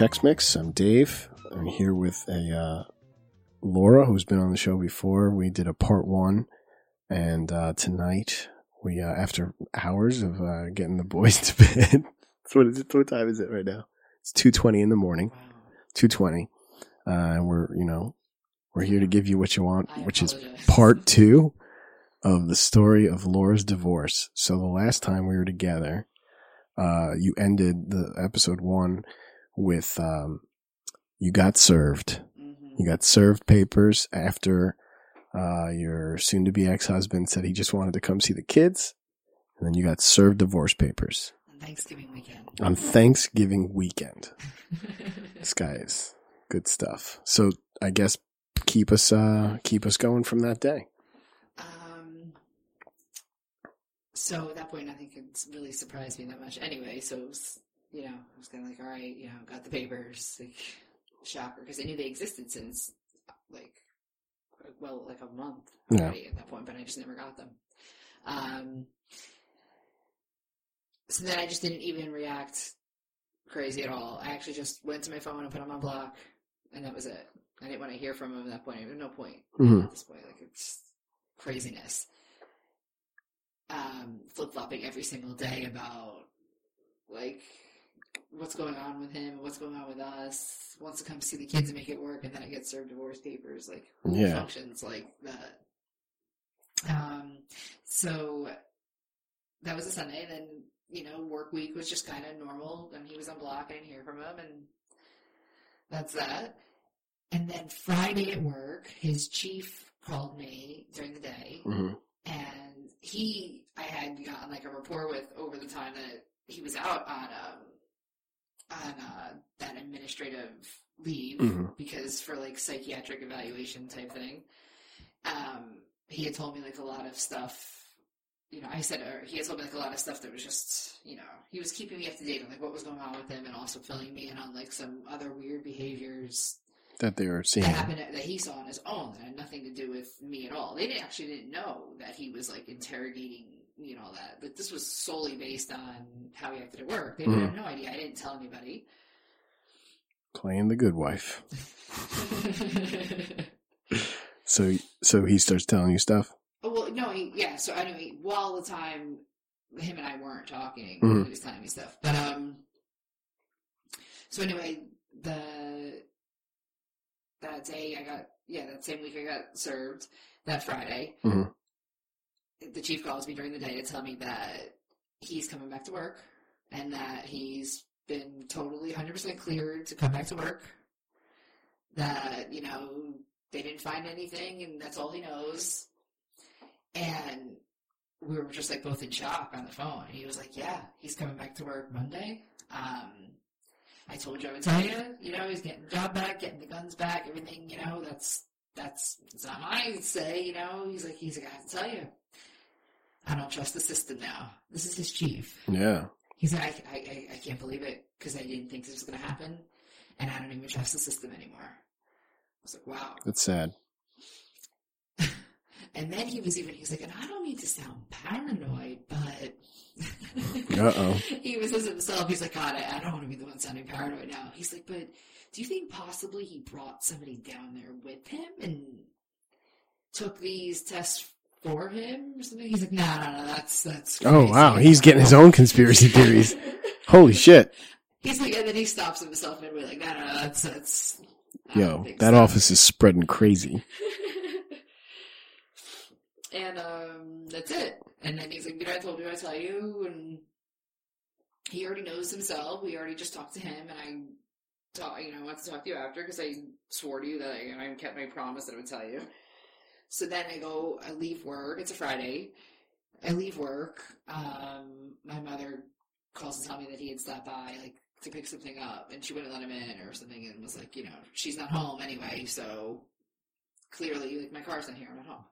Welcome to Reality and Checks Mix. I'm Dave. I'm here with a uh, Laura who's been on the show before. We did a part one, and uh, tonight we, uh, after hours of uh, getting the boys to bed, what is it? What time is it right now? It's two twenty in the morning. Two twenty, uh, and we're you know we're here to give you what you want, which is part two of the story of Laura's divorce. So the last time we were together, uh, you ended the episode one with um, you got served. Mhm. You got served papers after uh, your soon-to-be ex-husband said he just wanted to come see the kids, and then you got served divorce papers On Thanksgiving weekend. on Thanksgiving weekend. This guy is good stuff. So I guess keep us uh, keep us going from that day. um, so at that point, nothing could really surprise me that much. Anyway, so you know, I was kind of like, all right, you know, got the papers, like, shocker, because I knew they existed since, like, well, like a month Yeah. already at that point, but I just never got them. Um, so then I just didn't even react crazy at all. I actually just went to my phone and put them on my block, and that was it. I didn't want to hear from him at that point. There was no point Mhm. at this point. Like it's craziness. Um, flip flopping every single day about like what's going on with him, what's going on with us. Wants to come see the kids and make it work, and then I get served divorce papers. Like Yeah. functions like that. Um, so that was a Sunday. Then you know, work week was just kind of normal, and he was on block. I didn't hear from him, and that's that. And then Friday at work, his chief called me during the day, Mhm. and he, I had gotten like a rapport with over the time that he was out on um on uh, that administrative leave Mhm. because for like psychiatric evaluation type thing. Um, he had told me like a lot of stuff. You know, I said or he had told me like a lot of stuff that was just, you know, he was keeping me up to date on like what was going on with him, and also filling me in on like some other weird behaviors That they were seeing. that happened that he saw on his own that had nothing to do with me at all. They didn't, actually didn't know that he was like interrogating, you know, that. But this was solely based on how he acted at work. They Mhm. had no idea. I didn't tell anybody. Playing the good wife. So so he starts telling you stuff. Oh, well, no, he, yeah. So anyway, while the time him and I weren't talking, Mhm. he was telling me stuff. But um, so anyway, the that day I got yeah that same week I got served that Friday. Mhm. The chief calls me during the day to tell me that he's coming back to work and that he's been totally 100% cleared to come back to work. That you know they didn't find anything and that's all he knows. And we were just like both in shock on the phone. He was like, "Yeah, he's coming back to work Monday." Um, I told you I would tell you. You know, he's getting the job back, getting the guns back, everything. You know, that's that's it's not my say. You know, he's like, he's like, I have to tell you, I don't trust the system now. This is his chief. Yeah. He's like, I I, I, I can't believe it because I didn't think this was going to happen, and I don't even trust the system anymore. I was like, wow. That's sad. And then he was even, he's like, and I don't mean to sound paranoid, but. Uh-oh. he was as himself. He's like, God, I, I don't want to be the one sounding paranoid now. He's like, but do you think possibly he brought somebody down there with him and took these tests for him or something? He's like, no, no, no, that's, that's. Oh wow, he's getting his own conspiracy theories. Holy shit. he's like, and then he stops himself midway, like, no, no, no, that's, that's. I Yo, that so." office is spreading crazy. and um, that's it. And then he's like, "Did I told you? I tell you?" And he already knows himself. We already just talked to him, and I, talk, you know, I want to talk to you after because I swore to you that I, I kept my promise that I would tell you. So then I go, I leave work. It's a Friday. I leave work. Um, my mother calls to tell me that he had stopped by, like to pick something up, and she wouldn't let him in or something, and was like, you know, she's not home anyway, so clearly, like my car's not here. I'm at home.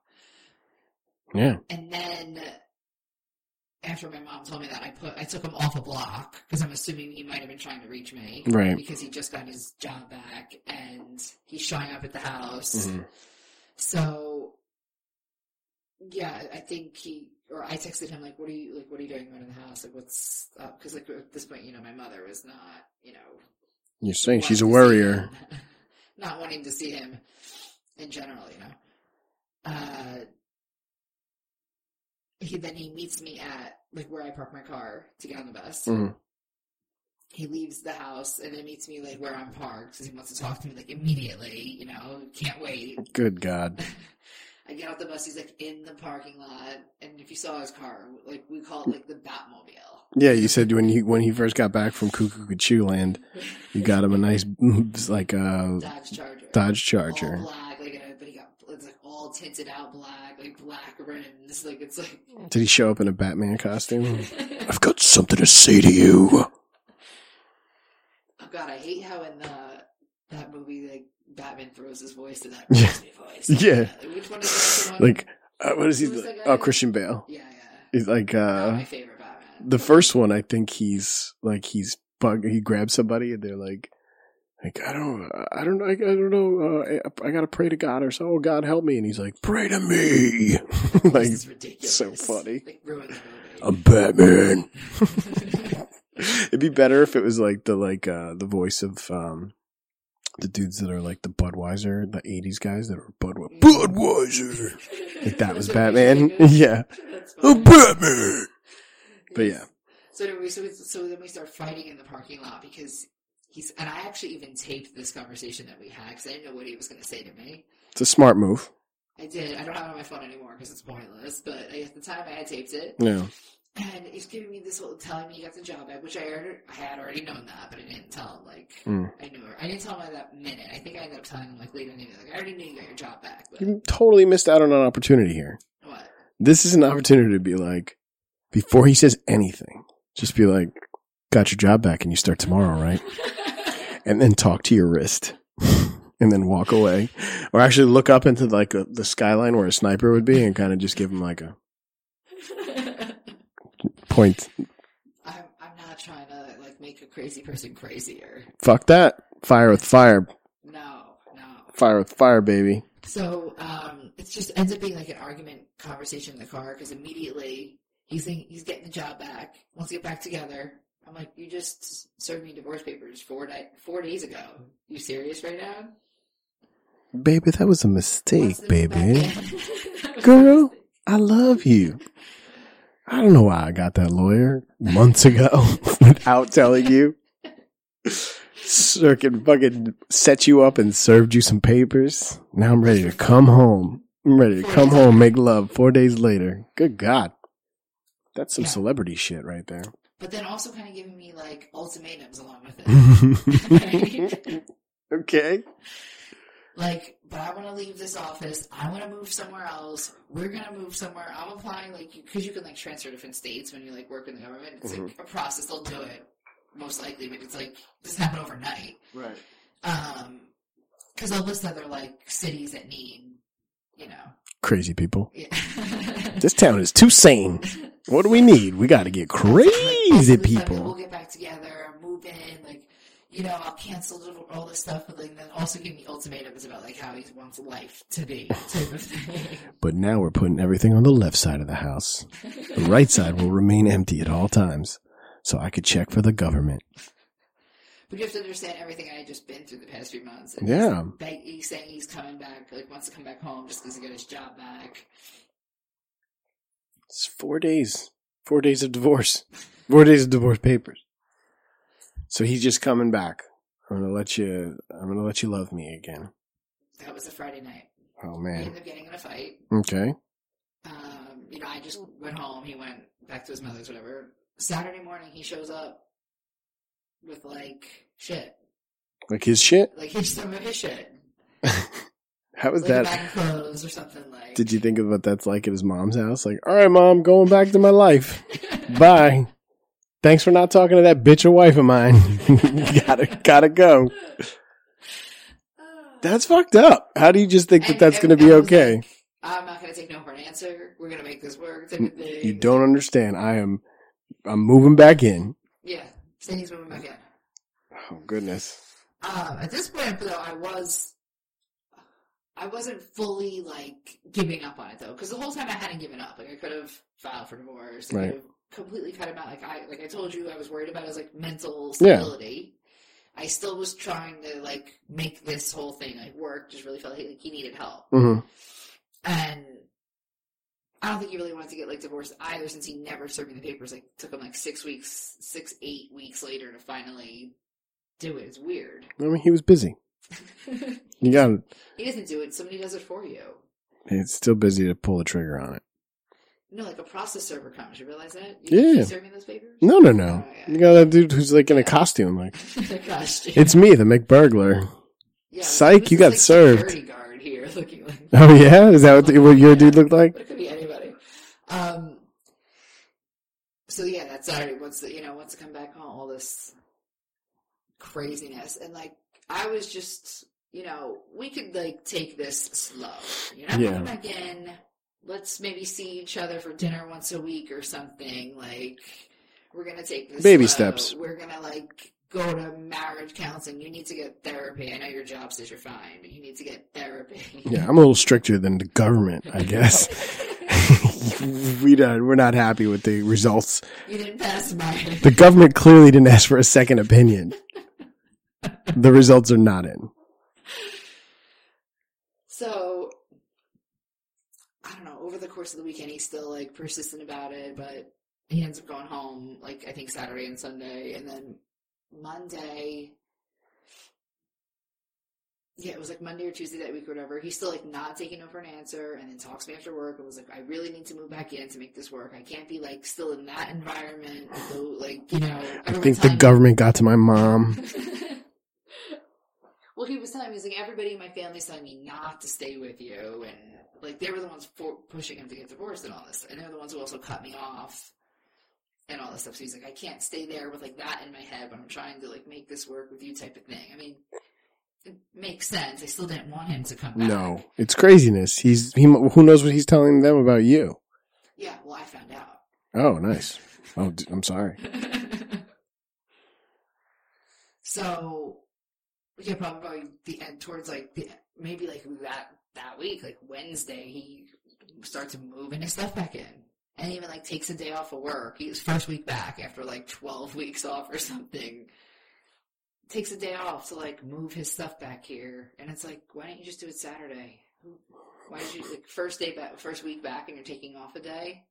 Yeah. And then after my mom told me that, I put I took him off a block because I'm assuming he might have been trying to reach me, Right. Because he just got his job back and he's showing up at the house. Mhm. So yeah, I think he or I texted him like, "What are you like? What are you doing around the house? Like, what's up?" Because like at this point, you know, my mother was not, you know, You're saying she's a wanting to see worrier. not wanting to see him in general, you know. Uh, he then he meets me at like where I park my car to get on the bus. Mhm. He leaves the house and then meets me like where I'm parked because he wants to talk to me like immediately. You know, can't wait. Good God. I get off the bus. He's like in the parking lot, and if you saw his car, like we call it like the Batmobile. Yeah, you said when he when he first got back from Cuckoo Land, you got him a nice like a Dodge Charger. Dodge All Charger. black, like, uh, but he got it's like all tinted out black, like black rims. Like it's like. Did he show up in a Batman costume? I've got something to say to you. Oh god, I hate how in the that movie like Batman throws his voice to that Yeah. voice. Yeah. Like, which one is one? Like, uh, what is he? Guy? Oh, Christian Bale. yeah, yeah. He's like uh my favorite Batman. the first one. I think he's like he's bug. He grabs somebody and they're like. Like I don't, I don't, I, I don't know. Uh, I, I gotta pray to God or so. Oh God, help me! And he's like, pray to me. like this is ridiculous. so funny. Like ruin the movie. I'm Batman. It'd be better if it was like the like uh the voice of um the dudes that are like the Budweiser, the '80s guys that are Budweiser. Budweiser. Like that was Batman. yeah, That's oh, Batman. But yeah, So anyway, so so then we start fighting in the parking lot because he's and I actually even taped this conversation that we had because I didn't know what he was going to say to me. it's a smart move. I did. I don't have it on my phone anymore because it's pointless. But at the time, I had taped it, Yeah, and he's giving me this whole telling me he got the job back, which I already, I had already known that, but I didn't tell him. Like Mm. I knew. Her. I didn't tell him at that minute. I think I ended up telling him like later in the evening. Like I already knew you got your job back, but you totally missed out on an opportunity here. what? This is an opportunity to be like, before he says anything, just be like, "Got your job back, and you start tomorrow, right?" and then talk to your wrist and then walk away or actually look up into like a, the skyline where a sniper would be and kind of just give him like a point I'm, I'm not trying to like make a crazy person crazier. fuck that fire with fire No, no. fire with fire baby So um, it just ends up being like an argument conversation in the car because immediately he's think, he's getting the job back, wants to get back together. I'm like, you just served me divorce papers four di- four days ago. You serious right now? baby that was a mistake Wants to move back baby. Girl. i love you i don't know why i got that lawyer months ago without telling you Circuit fucking set you up and served you some papers. Now I'm ready to come home. I'm ready to come home, make love four days later. Good God. That's some Yeah. celebrity shit right there. But then also kind of giving me like ultimatums along with it. okay. Like, but I want to leave this office. I want to move somewhere else. We're gonna move somewhere. I'm applying like because you can like transfer to different states when you like work in the government. It's like a process. They'll do it most likely, but it's like it doesn't happen overnight. Right. Um, because they'll list other like cities that need, you know. Crazy people. Yeah. This town is too sane. What do we need? We got to get crazy Most of We'll get back together, move in, like, you know, I'll cancel all this stuff, but like, then also give me ultimatums about like how he wants life to be, type of thing. But now we're putting everything on the left side of the house. The right side will remain empty at all times. So I could check for the government. But you have to understand everything I had just been through the past few months. And Yeah. He's, he's saying he's coming back, like wants to come back home just because he got his job back. It's four days. Four days of divorce. Four days of divorce papers. So he's just coming back. I'm gonna let you. I'm gonna let you love me again. That was a Friday night. Oh We man. ended up getting in a fight. Okay. Um, you know, I just went home. He went back to his mother's, whatever. Saturday morning, he shows up with like shit, Like his shit. like he's some of his shit, How was like that? clothes or something. Like, Did you think of what that's like at his mom's house? Like, all right, mom, going back to my life. Bye. Thanks for not talking to that bitch or wife of mine. gotta gotta go. That's fucked up. How do you just think that And- that's going to be okay? like, I'm not gonna take no for an answer. We're gonna make this work. thing. You don't understand. I am. I'm moving back in. Yeah, saying moving back in. Oh goodness. Um, at this point, though, I was I wasn't fully like giving up on it though, because the whole time I hadn't given up. Like I could have filed for divorce. I Right. Completely cut him out. Like I, like I told you, I was worried about his like mental Yeah. stability. I still was trying to like make this whole thing like work. Just really felt like he needed help, hmm and I don't think he really wanted to get like divorced either, since he never served me the papers. Like took him like six weeks, six eight weeks later to finally do it. It's weird. I mean, he was busy. You got he doesn't do it. Somebody does it for you. He's still busy to pull the trigger on it. No, like a process server comes. You realize that? Yeah. You you serving those papers? No, no, no. Oh, yeah. You got that dude who's like in a costume. Like Gosh, it's me, the McBurglar. yeah, psych, you got like, served. guard here, looking like. Oh yeah, is that what, the, what your dude looked like? But it could be anybody. Um. So yeah, that's Saturday. Once the you know once I come back home, all this craziness, and like I was just you know we could like take this slow. You're not Yeah. coming back in. Let's maybe see each other for dinner once a week or something. Like we're gonna take this Baby slow. steps. We're gonna like go to marriage counseling. You need to get therapy. I know your job says you're fine, but you need to get therapy. Yeah, I'm a little stricter than the government, I guess. we don't, we're not happy with the results. You didn't pass my. The government clearly didn't ask for a second opinion. The results are not in. So, I don't know. Over the course of the weekend, he's still like persistent about it, but he ends up going home like I think Saturday and Sunday, and then Monday. Yeah, it was like Monday or Tuesday that week or whatever. He's still like not taking no for an answer, and then talks to me after work and was like, "I really need to move back in to make this work. I can't be like still in that environment. So, like you know, I think the government got to my mom. well, he was telling me, he's like, everybody in my family's telling me not to stay with you. And, like, they were the ones for pushing him to get divorced and all this. And they're the ones who also cut me off and all this stuff. So he's like, I can't stay there with, like, that in my head when I'm trying to, like, make this work with you type of thing. I mean, it makes sense. I still didn't want him to come back. No, it's craziness. He's he. Who knows what he's telling them about you? Yeah, well, I found out. Oh, nice. Oh, I'm sorry. so yeah, probably the end towards like the, maybe like that that week, like Wednesday, he starts moving his stuff back in, and even like takes a day off of work. He's first week back after like twelve weeks off or something. Takes a day off to like move his stuff back here, and it's like, why don't you just do it Saturday? Why did you like first day back, first week back, and you're taking off a day?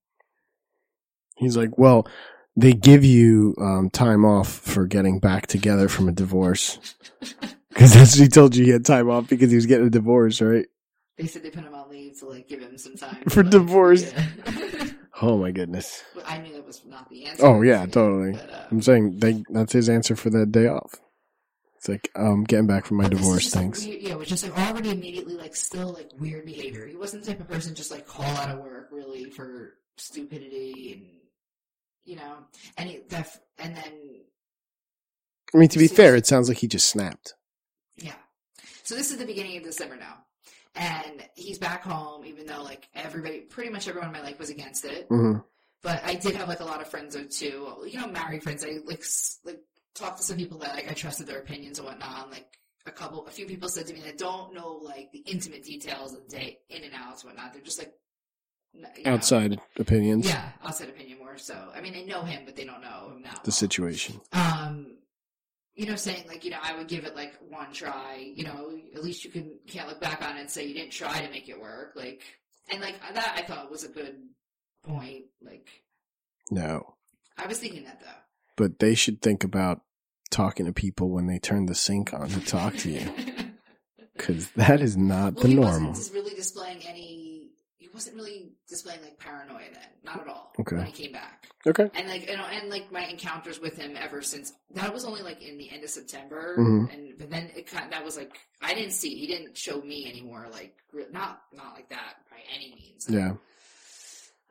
He's like, well, they give you um, time off for getting back together from a divorce. Because that's what he told you he had time off because he was getting a divorce, right? They said they put him on leave to like give him some time For like, divorce. yeah. Oh my goodness. I knew that was not the answer. Oh yeah, totally. But, uh, I'm saying they, that's his answer for that day off. It's like, um, getting back from my but this is divorce, just, like, thanks. yeah, it was just like already immediately like still like weird behavior. He wasn't the type of person just like call out of work really for stupidity and you know, and he def- and then I mean, to be fair, it sounds like he just snapped. Yeah. So this is the beginning of December now. And he's back home, even though like everybody, pretty much everyone in my life was against it. hmm But I did have like a lot of friends though too. You know, married friends. I like s- like talked to some people that like I trusted their opinions and whatnot. And, like a couple, a few people said to me that don't know like the intimate details of the day, in and outs, and whatnot. They're just like you know, Outside opinions, yeah, outside opinion more so. I mean, they know him, but they don't know him now. the situation. Um, you know, saying like, you know, I would give it like one try. You know, at least you can can't look back on it and say you didn't try to make it work. Like, and like that, I thought was a good point. Like, No. I was thinking that though. But they should think about talking to people when they turn the sink on to talk to you. Because that is not well, the he normal. really displaying any. He wasn't really displaying like paranoia then, not at all. Okay. When he came back, Okay. and like you know, and like my encounters with him ever since that was only like in the end of September, Mhm. and but then it kind that was like I didn't see he didn't show me anymore like not not like that by any means. Yeah.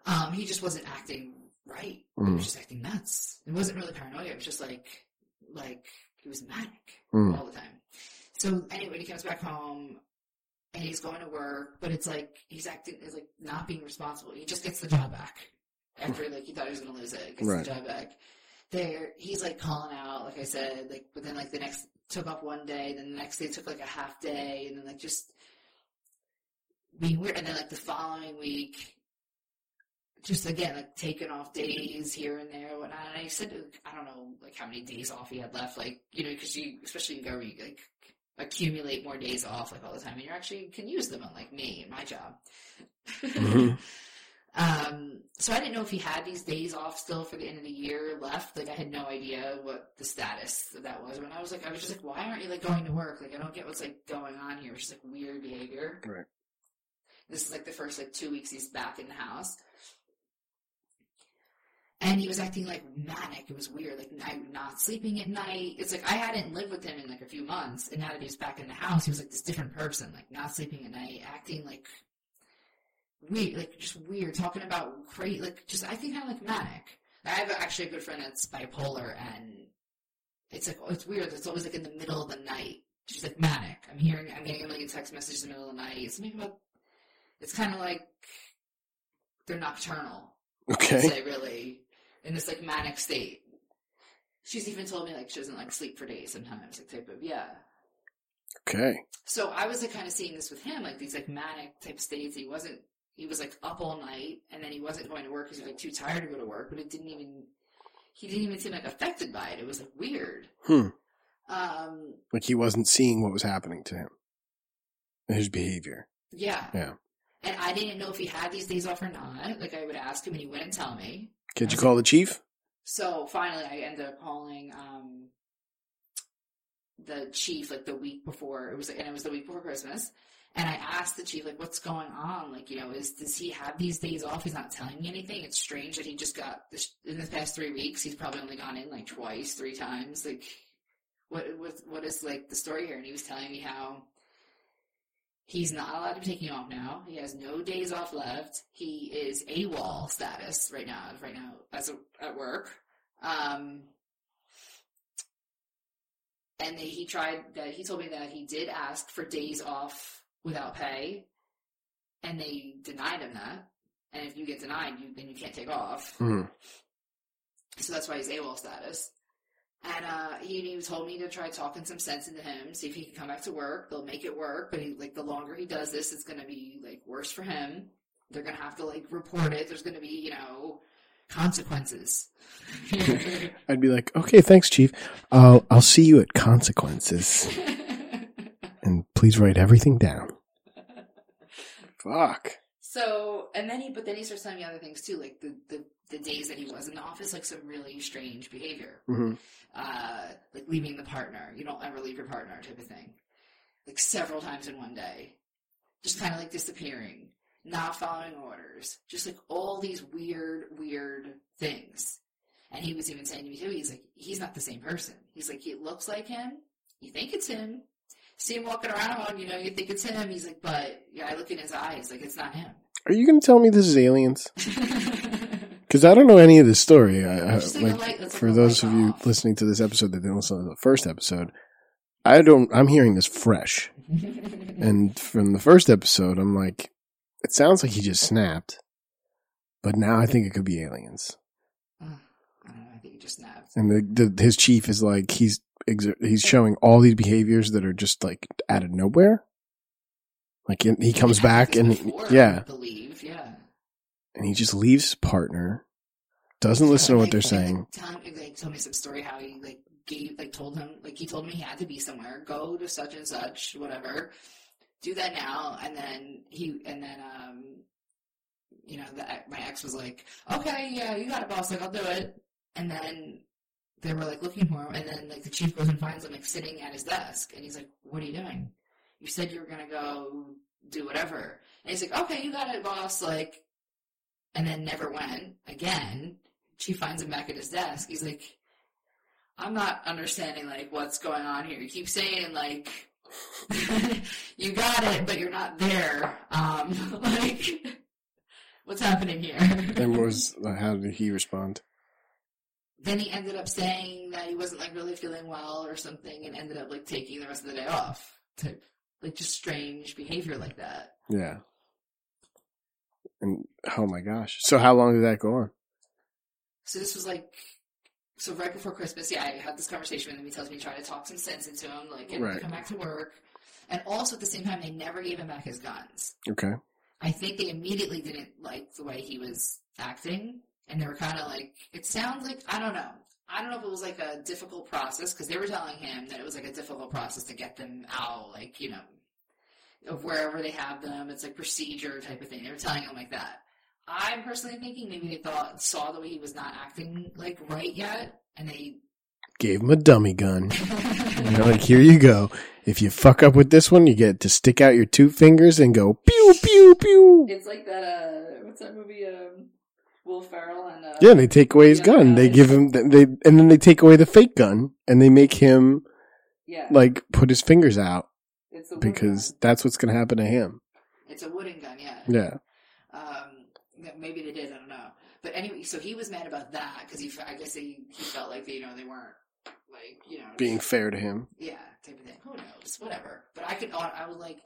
Um, he just wasn't acting right. He Mm. was just acting nuts. It wasn't really paranoia. It was just like like he was manic Mm. all the time. So anyway, he comes back home and he's going to work, but it's like he's acting is like not being responsible. He just gets the job back after like he thought he was going to lose it. Gets Right. the job back. There, he's like calling out, like I said, like but then like the next took up one day, then the next day took like a half day, and then like just being weird. And then like the following week, just again like taking off days here and there, and whatnot. And I said, I don't know like how many days off he had left, like you know, because you especially in government, like accumulate more days off like all the time, and you actually can use them. Unlike me and my job. Mhm. Um, so I didn't know if he had these days off still for the end of the year left. Like I had no idea what the status of that was. When I was like, I was just like, why aren't you like going to work? Like I don't get what's like going on here. It's just like weird behavior. Right. This is like the first like two weeks he's back in the house. And he was acting like manic. It was weird, like night, not sleeping at night. It's like I hadn't lived with him in like a few months, and now that he was back in the house, he was like this different person, like not sleeping at night, acting like weird, like just weird, talking about crazy, like just I think kind of like manic. I have actually a good friend that's bipolar, and it's like it's weird. It's always like in the middle of the night. She's like manic. I'm hearing, I'm getting a million text messages in the middle of the night. It's something about. It's kind of like they're nocturnal. Okay. say really in this like manic state. She's even told me like she doesn't like sleep for days sometimes, like type of yeah. Okay. So I was like kind of seeing this with him, like these like manic type states. He wasn't. He was like up all night, and then he wasn't going to work because he was like too tired to go to work. But it didn't even. He didn't even seem like affected by it. It was like weird. Hmm. Um. Like he wasn't seeing what was happening to him. His behavior. Yeah. Yeah. And I didn't know if he had these days off or not. Like I would ask him, and he wouldn't tell me. Did you call the chief? So finally, I ended up calling um, the chief like the week before it was, and it was the week before Christmas. And I asked the chief like, "What's going on? Like, you know, is does he have these days off? He's not telling me anything. It's strange that he just got this in the past three weeks. He's probably only gone in like twice, three times. Like, what what what is like the story here?" And he was telling me how He's not allowed to be taking off now. He has no days off left. He is AWOL status right now. Right now, as a, at work. Um, and they, he tried that. He told me that he did ask for days off without pay, and they denied him that. And if you get denied, you then you can't take off. Hmm. So that's why he's AWOL status. And uh, he, he told me to try talking some sense into him, see if he can come back to work. They'll make it work, but he, like the longer he does this, it's going to be like worse for him. They're going to have to like report it. There's going to be you know consequences. I'd be like, okay, thanks, chief. I'll I'll see you at consequences, and please write everything down. Fuck. So, and then he, but then he starts telling me other things too, like the, the, the days that he was in the office, like some really strange behavior. hmm Uh, like leaving the partner. You don't ever leave your partner type of thing. Like several times in one day. Just kind of like disappearing. Not following orders. Just like all these weird, weird things. And he was even saying to me too, he's like, he's not the same person. He's like, he looks like him. You think it's him. See him walking around, you know, you think it's him. He's like, but yeah, I look in his eyes, like it's not him. Are you going to tell me this is aliens? Because I don't know any of this story. I, I, like for those of you off. listening to this episode that didn't listen to the first episode, I don't. I'm hearing this fresh, and from the first episode, I'm like, it sounds like he just snapped, but now I think it could be aliens. Uh, I know. I think he just snapped. And the, the his chief is like he's exer- he's showing all these behaviors that are just like out of nowhere. Like he- he comes back and this before, yeah, I believe, yeah. And he just leaves his partner, doesn't listen to what they're saying. Him, like, tell me some story how he like gave like told him like he told me he had to be somewhere. Go to such and such, whatever. Do that now, and then he and then um, you know, the, my ex was like, okay, yeah, you got it, boss. Like I'll do it. And then they were like looking for him, and then like the chief goes and finds him like sitting at his desk, and he's like, what are you doing? You said you were gonna go do whatever. And he's like, okay, you got it, boss. Like, and then never went again. She finds him back at his desk. He's like, I'm not understanding like what's going on here. You keep saying like you got it, but you're not there. Um, like what's happening here? And was how did he respond? then he ended up saying that he wasn't like really feeling well or something, and ended up like taking the rest of the day off. Type like just strange behavior like that. Yeah. And oh my gosh! So how long did that go on? So this was like, so right before Christmas, yeah, I had this conversation with him. He tells me to try to talk some sense into him, like Right. to come back to work. And also at the same time, they never gave him back his guns. Okay. I think they immediately didn't like the way he was acting, and they were kind of like, it sounds like I don't know. I don't know if it was like a difficult process because they were telling him that it was like a difficult process to get them out, like you know, of wherever they have them. It's like procedure type of thing. They were telling him like that. I'm personally thinking maybe they thought saw the way he was not acting like right yet, and they Gave him a dummy gun. You know, like, here you go. If you fuck up with this one, you get to stick out your two fingers and go pew pew pew. It's like that. Uh, what's that movie? Um, Will Ferrell and uh, Yeah, they take away his Yeah, gun. They give him they and then they take away the fake gun and they make him yeah, like put his fingers out it's a because gun. that's what's going to happen to him. it's a wooden gun. Yeah, Yeah. Um, maybe they did. I don't know. But anyway, so he was mad about that because he, I guess he, he felt like they, you know they weren't like you know Being fair to him. yeah type of thing. Who knows? Whatever. But I could I would like,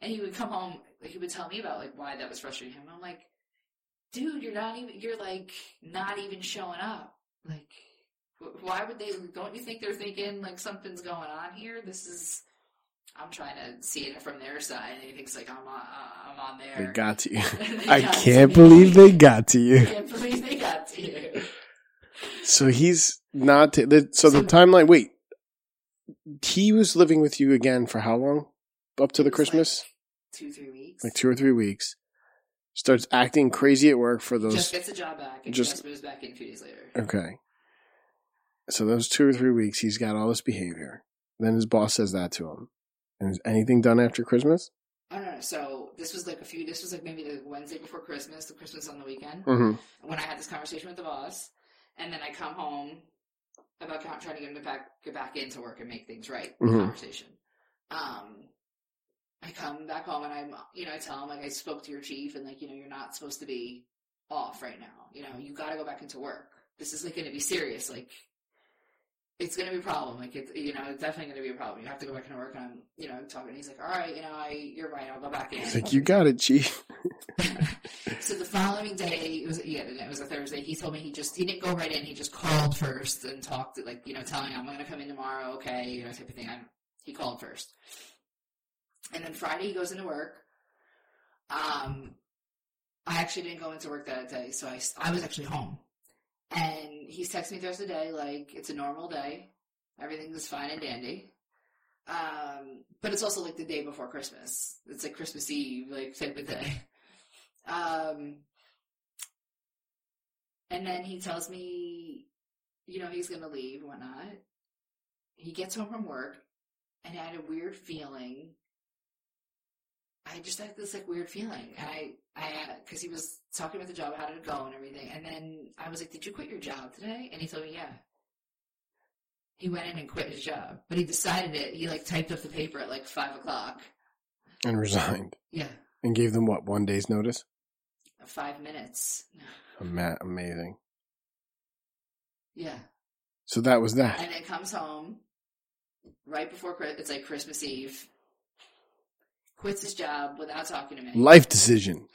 and he would come home. He would tell me about like why that was frustrating him. I'm like, dude, you're not even. You're like not even showing up. Like, wh- why would they? Don't you think they're thinking like something's going on here? This is. I'm trying to see it from their side, and he thinks like I'm on. Uh, I'm on there. They got to you. I got can't believe they got to I you. can't believe they got to you. So he's not. T- the, so the timeline. Wait, he was living with you again for how long? Up to the Christmas, Two, three weeks. like two or three weeks. Starts acting crazy at work for those. just gets a job back and just, moves back in two days later. Okay. So those two or three weeks, he's got all this behavior. Then his boss says that to him. And is anything done after Christmas? I don't know. So this was like a few. This was like maybe the Wednesday before Christmas. The Christmas on the weekend Mm-hmm. when I had this conversation with the boss, and then I come home about trying to get him to back get back into work and make things right. Mhm. Conversation. Um, I come back home and I'm you know I tell him like I spoke to your chief and like you know you're not supposed to be off right now. You know you got to go back into work. This is like going to be serious. Like it's going to be a problem. Like it's you know it's definitely going to be a problem. You have to go back into work. And I'm you know talking. He's like, all right, you know I you're right. I'll go back in. He's like, you got it, chief. so the following day, it was yeah, it was a Thursday. He told me he just he didn't go right in. He just called first and talked like you know telling him I'm going to come in tomorrow, okay, you know type of thing. I, he called first, and then Friday he goes into work. Um, I actually didn't go into work that day, so I I was actually home, and he's texting me throughout the day like it's a normal day, everything is fine and dandy. Um, but it's also like the day before Christmas. It's like Christmas Eve, like type of day. Um, and then he tells me, you know, he's going to leave and whatnot. He gets home from work, and I had a weird feeling. I just had this like weird feeling, and I, I, because he was talking about the job, how did it go, and everything, and then I was like, "Did you quit your job today?" And he told me, "Yeah." He went in and quit his job, but he decided it. He like typed up the paper at like five o'clock. And resigned. Yeah, And gave them what, one day's notice? five minutes. Ama- amazing. Yeah. So that was that. and then comes home right before it's like Christmas Eve. Quits his job without talking to me. Life decision.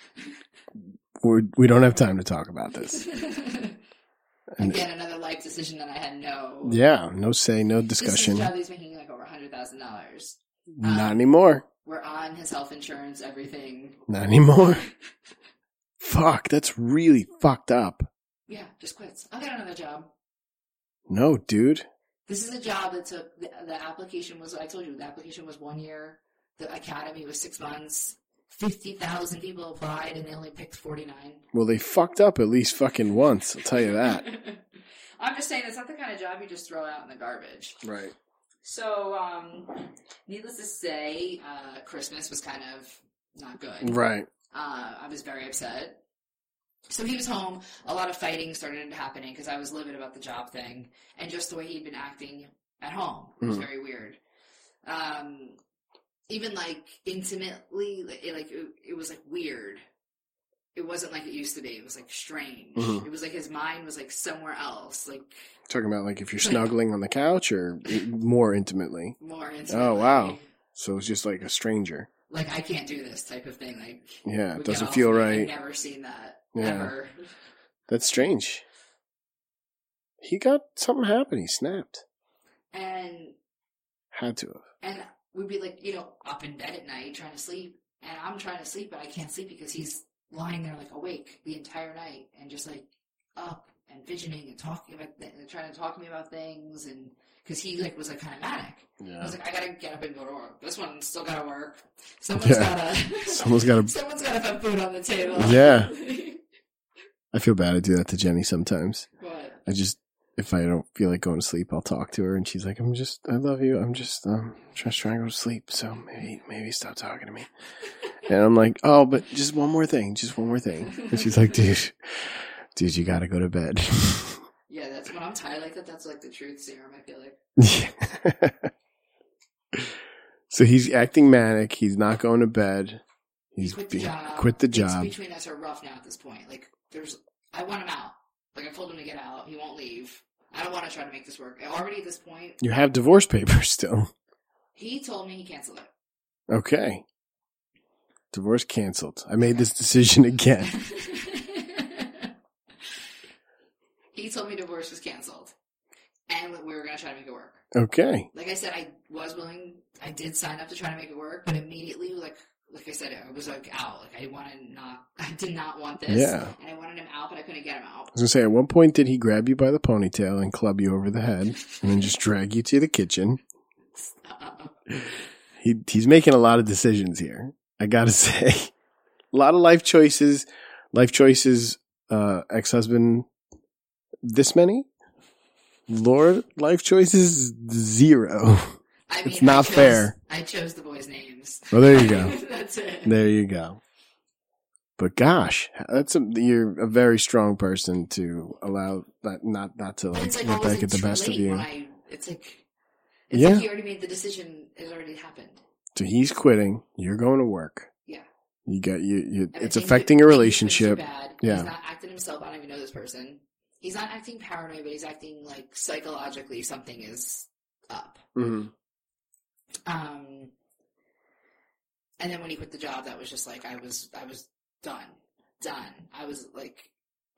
We're, we don't have time to talk about this. Again, another life decision that I had no. yeah, no say, no This is discussion. a job he's making like over hundred thousand dollars. Not um, anymore. We're on his health insurance, everything. Not anymore. Fuck, that's really fucked up. Yeah, just quits. I'll get another job. No, dude. This is a job that took the, the application was. I told you the application was one year. The academy was six months. Fifty thousand people applied, and they only picked forty nine. Well, they fucked up at least fucking once. I'll tell you that. I'm just saying, it's not the kind of job you just throw out in the garbage. Right. So, um, needless to say, uh, Christmas was kind of not good. Right. Uh, I was very upset. So he was home. A lot of fighting started happening because I was livid about the job thing and just the way he'd been acting at home. It was Mhm. very weird. Um, even like intimately, it, like it, it was like weird. It wasn't like it used to be. It was like strange. Mhm. It was like his mind was like somewhere else, like Talking about like if you're snuggling on the couch or more intimately. more intimately. Oh, wow. So it's just like a stranger. Like I can't do this type of thing. Like Yeah, it doesn't feel right. I've never seen that Yeah. ever. That's strange. He got something happened. He snapped. And Had to have. and we'd be like, you know, up in bed at night trying to sleep, and I'm trying to sleep, but I can't sleep because he's lying there like awake the entire night and just like up and fidgeting and talking about, th- trying to talk to me about things, and because he like was like kind of manic. I was like, I gotta get up and go to work. This one still gotta work. Someone's Yeah. gotta. Someone's gotta- Someone's gotta put food on the table. Yeah. I feel bad I do that to Jenny sometimes. but I just if I don't feel like going to sleep, I'll talk to her, and she's like, "I'm just, I love you. I'm just, um, just trying to go to sleep. So maybe, maybe stop talking to me." And I'm like, "Oh, but just one more thing, just one more thing." And she's like, "Dude, dude, you got to go to bed." yeah, that's when I'm tired like that. That's like the truth serum. I feel like. Yeah. so he's acting manic. He's not going to bed. He's quit the be- job. quit the Things job. between us are rough now at this point. Like, there's, I want him out. Like, I told him to get out. He won't leave. I don't want to try to make this work. Already at this point, You have divorce papers still. he told me he canceled it. Okay. Divorce canceled. I made this decision again. he told me divorce was canceled, and we were gonna try to make it work. Okay. Like I said, I was willing. I did sign up to try to make it work, but immediately, like like I said, I was like out. Like I wanted not. I did not want this. Yeah. And I wanted him out, but I couldn't get him out. I was gonna say, at one point, did he grab you by the ponytail and club you over the head, and then just drag you to the kitchen? Uh, He he's making a lot of decisions here. I gotta say, a lot of life choices. Life choices. Uh, ex husband. This many. Lord, life choices zero. I mean, It's not I chose, fair. I chose the boys' names. Well, there you go. That's it. There you go. But gosh, that's a, you're a very strong person to allow that not not to like it's like let that always get the best of you. I. It's like. It's Yeah. like he already made the decision. It already happened. So he's quitting. You're going to work. Yeah. You got you. you it's affecting your things that switched are relationship. Bad. Yeah. He's not acting himself. I don't even know this person. He's not acting paranoid, but he's acting like psychologically something is up. Mhm. Um, and then when he quit the job, that was just like I was, I was done, done. I was like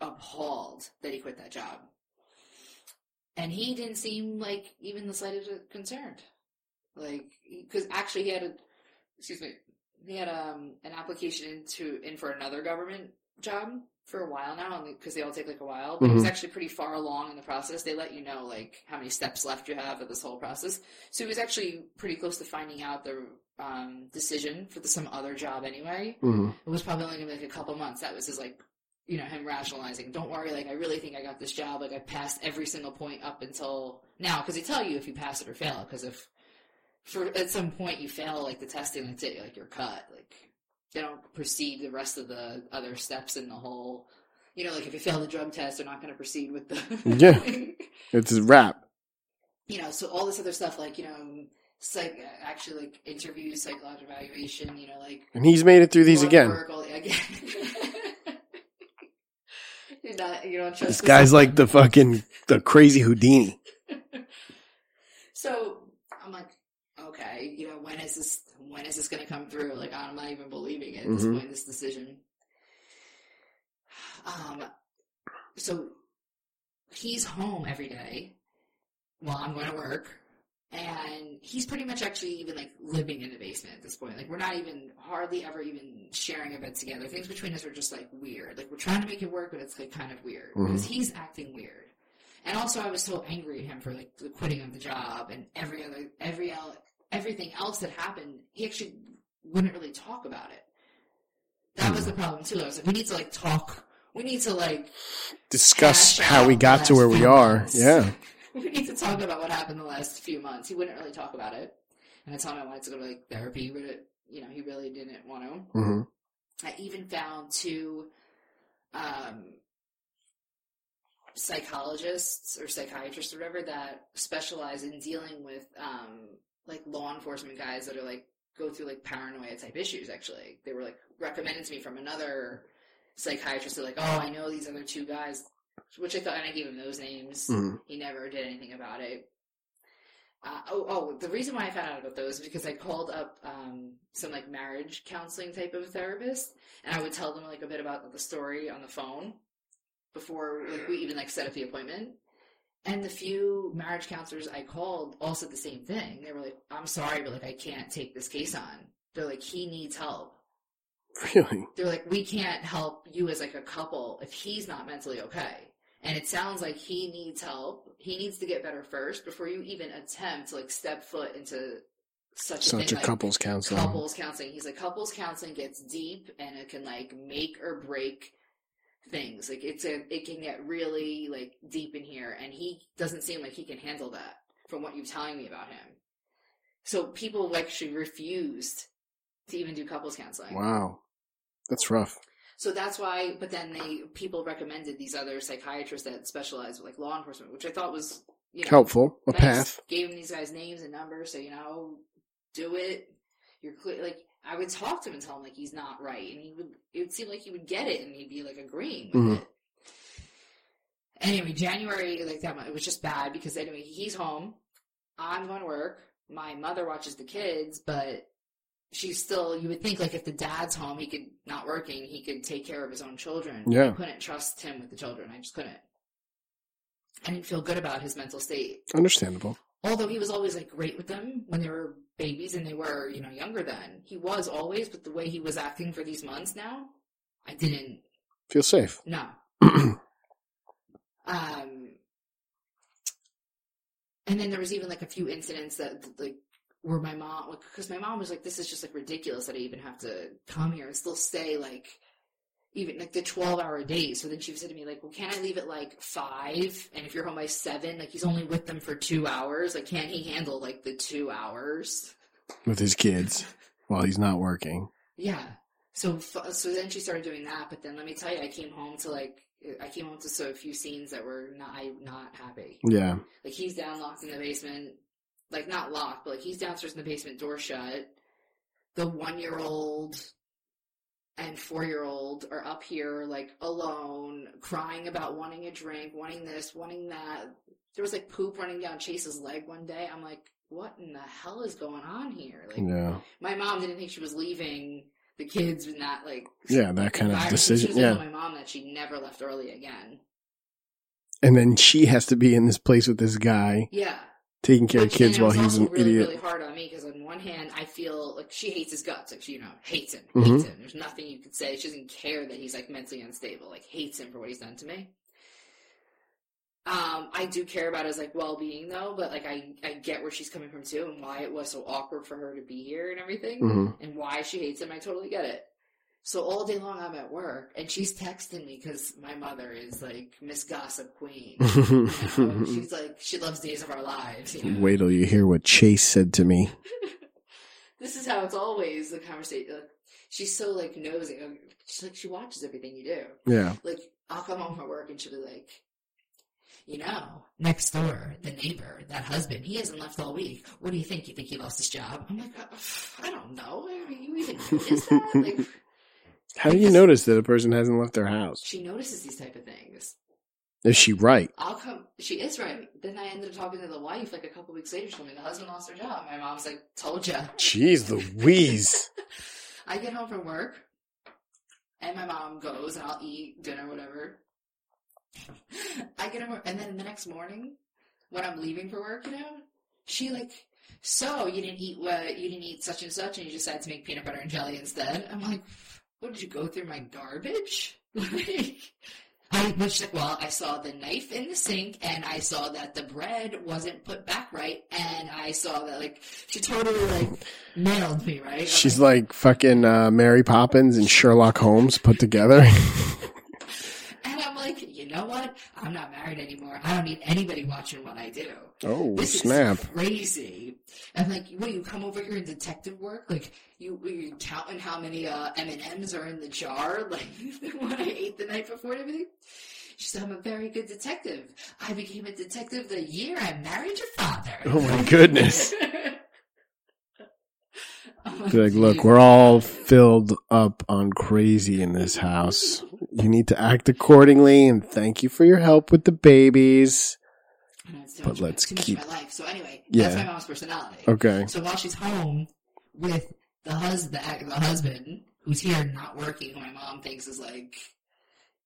appalled that he quit that job, and he didn't seem like even the slightest concerned. Like, because actually he had a, excuse me, he had um an application into in for another government job for a while now, because they all take like a while. But he was Mhm. actually pretty far along in the process. They let you know like how many steps left you have of this whole process. So he was actually pretty close to finding out the um, decision for the, some other job anyway. Mhm. It was probably only gonna be like a couple months. That was his like, you know, him rationalizing. Don't worry, like I really think I got this job. Like I passed every single point up until now because they tell you if you pass it or fail. Because if for at some point you fail like the testing, that's it. Like you're cut. Like they don't proceed the rest of the other steps in the whole. You know, like if you fail the drug test, they're not going to proceed with the. Yeah. It's a wrap. you know, so all this other stuff, like you know, psych, actually like interviews, psychological evaluation. You know, like And he's made it through these again. work, all the- again. You're not, you don't trust This guy's like the fucking the crazy Houdini. So I'm like, okay, you know, when is this? When is this going to come through? Like, I'm not even it at this point. This decision. Um. So he's home every day while I'm going to work, and he's pretty much actually even like living in the basement at this point. Like, we're not even hardly ever even sharing a bed together. Things between us are just like weird. Like, we're trying to make it work, but it's like kind of weird because he's acting weird. And also, I was so angry at him for like the quitting of the job and every other every el- everything else that happened. He actually wouldn't really talk about it. That was the problem too. I was like, we need to like talk. We need to like Discuss how we got to where we are. months. Yeah. we need to talk about what happened the last few months. He wouldn't really talk about it, and I told him I wanted to go to like therapy, but it, you know, he really didn't want to. hmm I even found two um, psychologists or psychiatrists or whatever that specialize in dealing with um, like law enforcement guys that are like go through like paranoia type issues. Actually, they were like recommended to me from another psychiatrist. They're like, "Oh, I know these other two guys," which I thought, and I gave him those names. hmm He never did anything about it. Uh, oh, oh, the reason why I found out about those is because I called up um, some like marriage counseling type of therapist, and I would tell them like a bit about the story on the phone before like we even like set up the appointment. And the few marriage counselors I called all said the same thing. They were like, I'm sorry, but like I can't take this case on. They're like, he needs help. Really? They're like, we can't help you as like a couple if he's not mentally okay. And it sounds like he needs help. He needs to get better first before you even attempt to like step foot into such a Such thing a like couples counseling. couples counseling. He's like couples counseling gets deep and it can like make or break things. Like it's a it can get really like deep in here and he doesn't seem like he can handle that from what you're telling me about him. So people actually refused to even do couples counseling. Wow. That's rough. So that's why but then they people recommended these other psychiatrists that specialize with like law enforcement, which I thought was you know, Helpful. A path. Gave him these guys names and numbers, so you know, do it. You're clear. Like I would talk to him and tell him like he's not right, and he would. It would seem like he would get it, and he'd be like agreeing with Mhm. it. Anyway, January like that month, it was just bad because anyway he's home. I'm going to work. My mother watches the kids, but she's still. You would think like if the dad's home, he could not working, he could take care of his own children. Yeah. I couldn't trust him with the children. I just couldn't. I didn't feel good about his mental state Understandable. although he was always like great with them when they were babies and they were you know younger then he was always but the way he was acting for these months now i didn't Feel safe. no um and then there was even like a few incidents that like where my mom because my mom was like this is just like ridiculous that i even have to come here and still stay like even like the 12 hour days. So then she said to me like well can i leave at like five? And if you're home by seven like he's only with them for two hours. Like can he handle like the two hours? With his kids while he's not working. yeah. So so then she started doing that but then let me tell you i came home to like i came home to so a few scenes that were not I, not happy. Yeah. like he's down locked in the basement, like not locked, but like he's downstairs in the basement, door shut. The one year old and four year old are up here like alone, crying about wanting a drink, wanting this, wanting that. There was like poop running down Chase's leg one day. I'm like, what in the hell is going on here? Like Yeah. my mom didn't think she was leaving the kids in that like Yeah, that kind of decision. Yeah. my mom that she never left early again. And then she has to be in this place with this guy Yeah. Taking care of kids while he's an really, idiot. really hard on me because on one hand, I feel like she hates his guts. Like she, you know, hates him, Mhm. hates him. There's nothing you could say. She doesn't care that he's like mentally unstable. Like hates him for what he's done to me. Um, I do care about his like well being though, but like I, I get where she's coming from too, and why it was so awkward for her to be here and everything, hmm and why she hates him. I totally get it. So all day long I'm at work, and she's texting me because my mother is like Miss Gossip Queen. You know? she's like she loves Days of Our Lives. You know? Wait till you hear what Chase said to me. this is how it's always the conversation. Like, she's so like nosy. Like, She's like she watches everything you do. Yeah. Like I'll come home from work and she'll be like, you know, next door, the neighbor, that husband, he hasn't left all week. What do you think? You think he lost his job? I'm like, uh, I don't know. You even notice that? Like How do you notice that a person hasn't left their house? she notices these type of things. Is she right? I'll come. She is right. Then I ended up talking to the wife like a couple weeks later. She told me the husband lost their job. My mom's like, told ya. Jeez Louise. I get home from work, and my mom goes, and I'll eat dinner, whatever. I get home, and then the next morning, when I'm leaving for work, you know, she like, so you didn't eat what you didn't eat such and such, and you decided to make peanut butter and jelly instead. I'm like, what did you go through my garbage? Like, I was like, well, I saw the knife in the sink, and I saw that the bread wasn't put back right, and I saw that like she totally like nailed me, right? She's like fucking uh, Mary Poppins and Sherlock Holmes put together. And I'm like, you know what? I'm not married anymore. I don't need anybody watching what I do. oh, This snap. is crazy. And like, what? You come over here in detective work? Like, you you counting how many uh, M and M's are in the jar? Like, what I ate the night before and everything. She said, "I'm a very good detective. I became a detective the year I married your father." Oh my goodness. Be like, look, we're all filled up on crazy in this house. You need to act accordingly and thank you for your help with the babies. I know, it's too but let's too much of keep- my life. So anyway, Yeah. that's my mom's personality. Okay. So while she's home with the husband, the, the husband who's here not working, who my mom thinks is like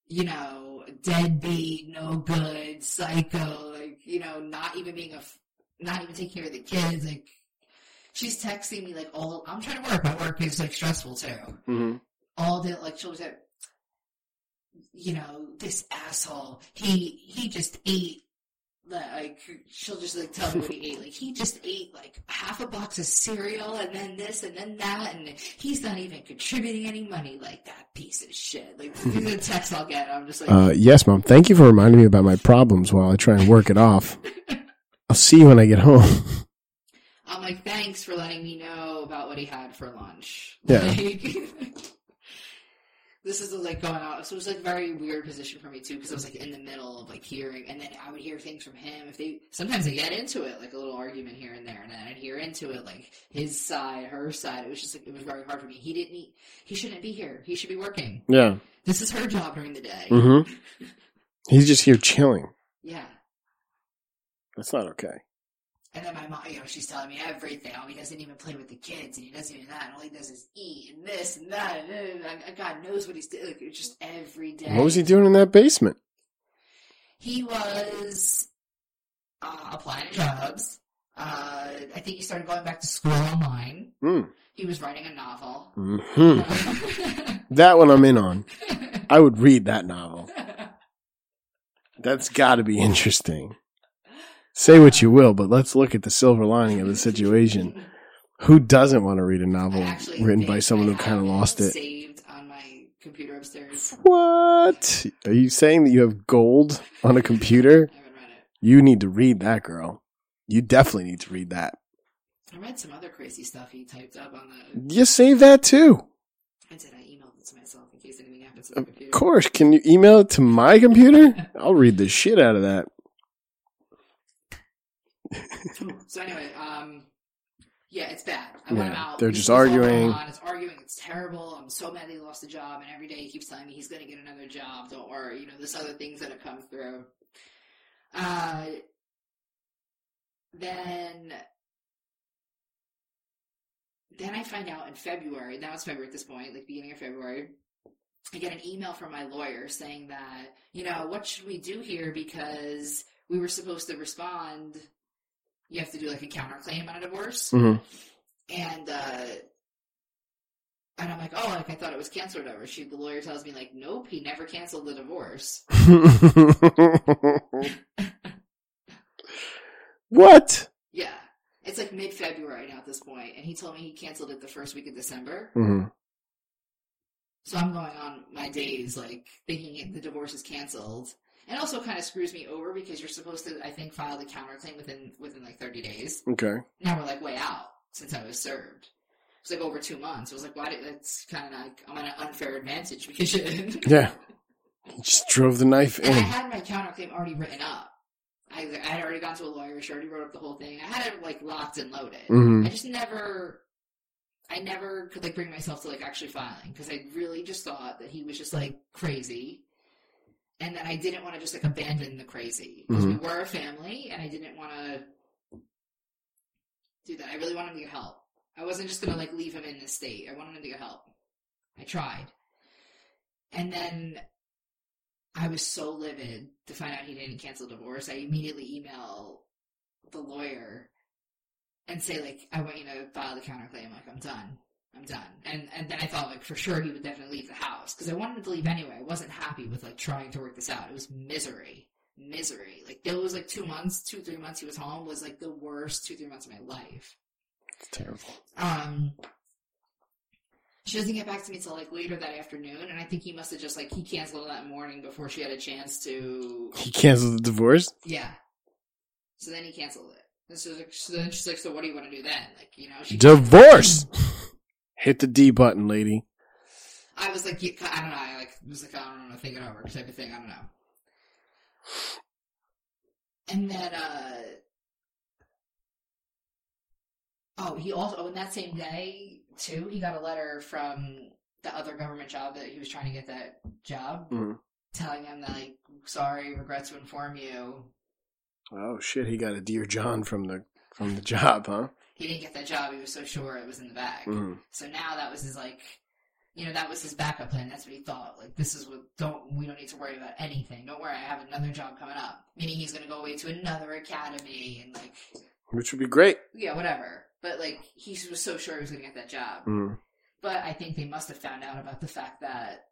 you know, deadbeat, no good, psycho, like, you know, not even being a, not even taking care of the kids, like, she's texting me like all, I'm trying to work, my work is like stressful too. Mm-hmm. All day, like she'll say, you know, this asshole, he, he just ate, like, she'll just like tell me what he ate, like, he just ate like half a box of cereal and then this and then that, and he's not even contributing any money, like that piece of shit. Like, the text I'll get, I'm just like, Uh, yes, mom. Thank you for reminding me about my problems while I try and work it off. I'll see you when I get home. I'm like, thanks for letting me know about what he had for lunch. Yeah. Like, this is like going out. So it was like a very weird position for me too, because I was like in the middle of like hearing, and then I would hear things from him. If they sometimes they get into it, like a little argument here and there, and then I'd hear into it, like his side, her side. It was just like it was very hard for me. He didn't. He shouldn't be here. He should be working. Yeah. This is her job during the day. Mm-hmm. He's just here chilling. Yeah. That's not okay. And then my mom, you know, she's telling me everything. Oh, he doesn't even play with the kids, and he doesn't even that. And all he does is eat and this and that. And, and God knows what he's doing. Like, it's just every day. What was he doing in that basement? He was uh, applying to jobs. Uh, I think he started going back to school online. Hmm. He was writing a novel. hmm That one I'm in on. I would read that novel. That's got to be interesting. Say what you will, but let's look at the silver lining of the situation. Who doesn't want to read a novel written by someone who kind of lost it? Saved on my computer upstairs. What? Are you saying that you have gold on a computer? I haven't read it. You need to read that, girl. You definitely need to read that. I read some other crazy stuff he typed up on the. You save that too. I did. I emailed it to myself in case anything happens to the Of computer. course. Can you email it to my computer? I'll read the shit out of that. So anyway, um, yeah, it's bad. I Yeah, him out. they're This just is all going arguing. on. It's arguing. It's terrible. I'm so mad he lost the job, and every day he keeps telling me he's going to get another job. Don't worry. You know, there's other things that have come through. Uh, then, then I find out in February. Now it's February at this point, like beginning of February. I get an email from my lawyer saying that, you know, what should we do here because we were supposed to respond. You have to do like a counterclaim on a divorce. hmm And uh and I'm like, oh, like I thought it was canceled or whatever. She, the lawyer tells me like, nope, he never canceled the divorce. what? Yeah, it's like mid February now at this point, and he told me he canceled it the first week of December. hmm So I'm going on my days like thinking the divorce is canceled, and also kind of screws me over because you're supposed to, I think, file the counterclaim within within like 30 days. Okay. Now we're like way out since I was served. It's like over two months. I was like, why did that's kind of like I'm at an unfair advantage because you Yeah. He just drove the knife And I in. had my counterclaim already written up. I, I had already gone to a lawyer. She already wrote up the whole thing. I had it like locked and loaded. hmm I just never, I never could like bring myself to like actually filing because I really just thought that he was just like crazy, and that I didn't want to just like abandon the crazy because we mm-hmm. were a family, and I didn't want to do that. I really wanted to get help. I wasn't just gonna like leave him in this state. I wanted him to get help. I tried, and then I was so livid to find out he didn't cancel divorce. I immediately email the lawyer and say like, I want you to file the counterclaim. Like, I'm done. I'm done. And and then I thought like for sure he would definitely leave the house because I wanted to leave anyway. I wasn't happy with like trying to work this out. It was misery, misery. Like those like two months, two three months he was home was like the worst two three months of my life. It's terrible. Um, she doesn't get back to me till like later that afternoon, and I think he must have just like he canceled that morning before she had a chance to. He canceled the divorce? Yeah. So then he canceled it. And so, so then she's like, "So what do you want to do then?" Like, you know, she Divorce! Hit the D button, lady. I was like, I don't know. I like was like, I don't know, think it over type of thing. I don't know. And then, uh, oh, he also oh, in that same day too, he got a letter from the other government job that he was trying to get that job, Mhm. telling him that like, sorry, regret to inform you, Oh shit, he got a Dear John from the from the job, huh? He didn't get that job. He was so sure it was in the bag. Mhm. So now that was his like You know, that was his backup plan. That's what he thought. Like, this is what don't we don't need to worry about anything. Don't worry, I have another job coming up. Meaning he's gonna go away to another academy and like, Which would be great. yeah, whatever. But like, he was so sure he was gonna get that job. Mm. But I think they must have found out about the fact that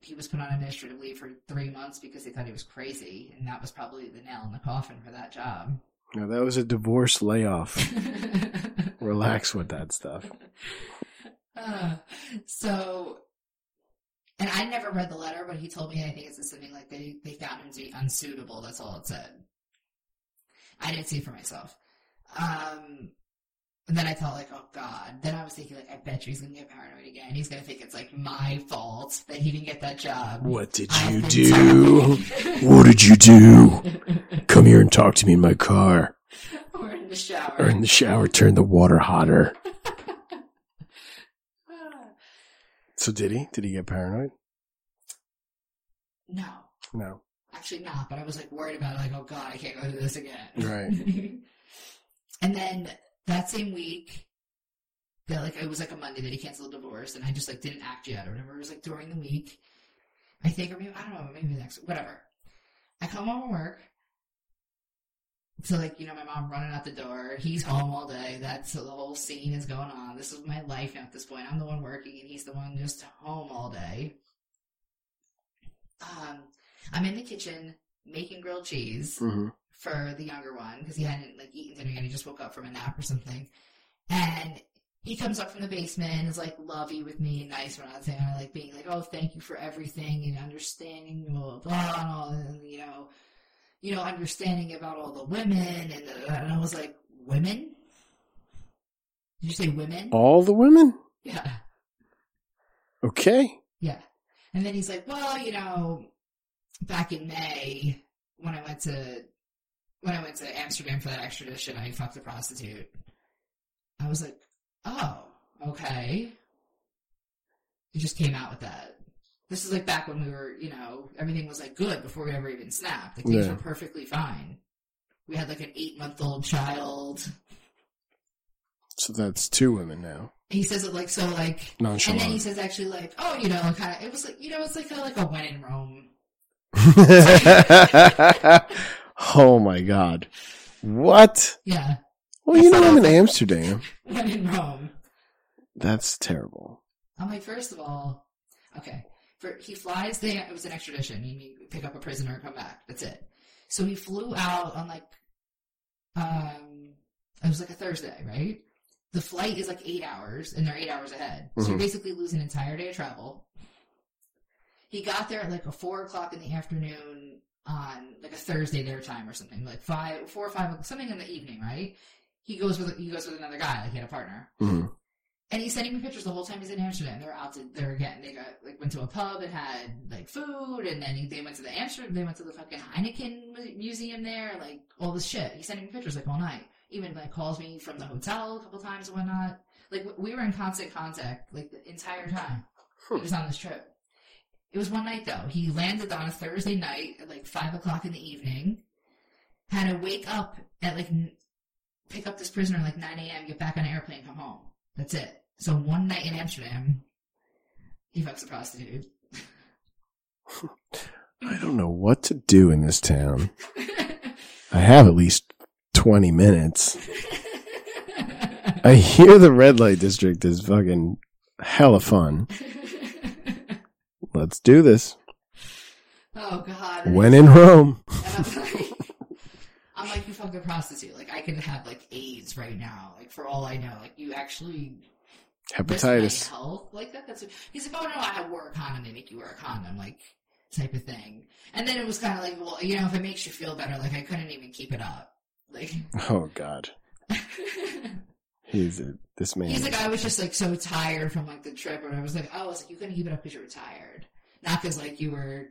he was put on administrative leave for three months because they thought he was crazy, and that was probably the nail in the coffin for that job. No, that was a divorce layoff. Relax with that stuff. Uh, so, and I never read the letter, but he told me I think it's something like they they found him to be unsuitable. That's all it said. I didn't see for myself. Um, and then I thought like, oh god. Then I was thinking like, I bet you he's gonna get paranoid again. He's gonna think it's like my fault that he didn't get that job. What did I've you do? What did you do? Come here and talk to me in my car. Or in the shower. Or in the shower, turn the water hotter. So did he? Did he get paranoid? no, No. actually not. But I was like worried about it. Like, oh god, I can't go through this again. Right. and then that same week, that like it was like a Monday that he canceled the divorce, and I just like didn't act yet or whatever. It was like during the week, I think, or maybe I don't know, maybe next whatever. I come home from work. So like you know, my mom running out the door. He's home all day. That's so the whole scene is going on. This is my life now at this point. I'm the one working, and he's the one just home all day. Um, I'm in the kitchen making grilled cheese hmm for the younger one because he hadn't like eaten dinner yet. He just woke up from a nap or something, and he comes up from the basement and is like lovey with me and nice when I was there, like being like, "Oh, thank you for everything and understanding, blah blah blah, and all, and you know, you know, understanding about all the women." And, uh, and I was like, "Women? Did you say women?" All the women? Yeah. Okay. Yeah. And then he's like, well, you know, back in May when I went to when I went to Amsterdam for that extradition, I fucked a prostitute. I was like, oh, okay. He just came out with that. This is like back when we were, you know, everything was like good before we ever even snapped. Like things Yeah. were perfectly fine. We had like an eight month old child. So that's two women now. He says it like so like nonchalant. and then he says actually like, oh, you know, kind of it was like you know, it's like a, like a when in Rome oh my god. What? Yeah, Well, you know I'm in Amsterdam. when in Rome. That's terrible. I'm like, first of all, okay, for he flies there. It was an extradition. You to pick up a prisoner and come back. That's it. So he flew out on like, um, it was like a Thursday, right? The flight is like eight hours, and they're eight hours ahead. So you Mhm. basically lose an entire day of travel. He got there at like a four o'clock in the afternoon on like a Thursday their time or something, like five, four or five, something in the evening, right? He goes with he goes with another guy, like he had a partner. hmm And he's sending me pictures the whole time he's in Amsterdam. They're out to, they're again, they got, like, went to a pub and had, like, food, and then they went to the Amsterdam, they went to the fucking Heineken museum there, like, all this shit. He's sending me pictures, like, all night. Even, like, calls me from the hotel a couple times and whatnot. Like, we were in constant contact, like, the entire time he was on this trip. It was one night, though. He landed on a Thursday night at, like, 5 o'clock in the evening, had to wake up at, like, n- pick up this prisoner at, like, 9 a.m., get back on an airplane, come home. That's it. So one night in Amsterdam, he fucks a prostitute. I don't know what to do in this town. I have at least 20 minutes. I hear the red light district is fucking hella fun. Let's do this. oh god. When in Rome. I'm like, you fucking prostitute. Like I could have like AIDS right now. Like for all I know, like you actually Hepatitis. health like that. That's what, he's like, oh no, I wore a condom. They make you wear a condom, like type of thing. And then it was kind of like, well, you know, if it makes you feel better, like I couldn't even keep it up. Like. Oh God. He's a, this man. He's like, I was just like so tired from like the trip, and I was like, oh, I was like, you couldn't keep it up because you were tired, not because like you were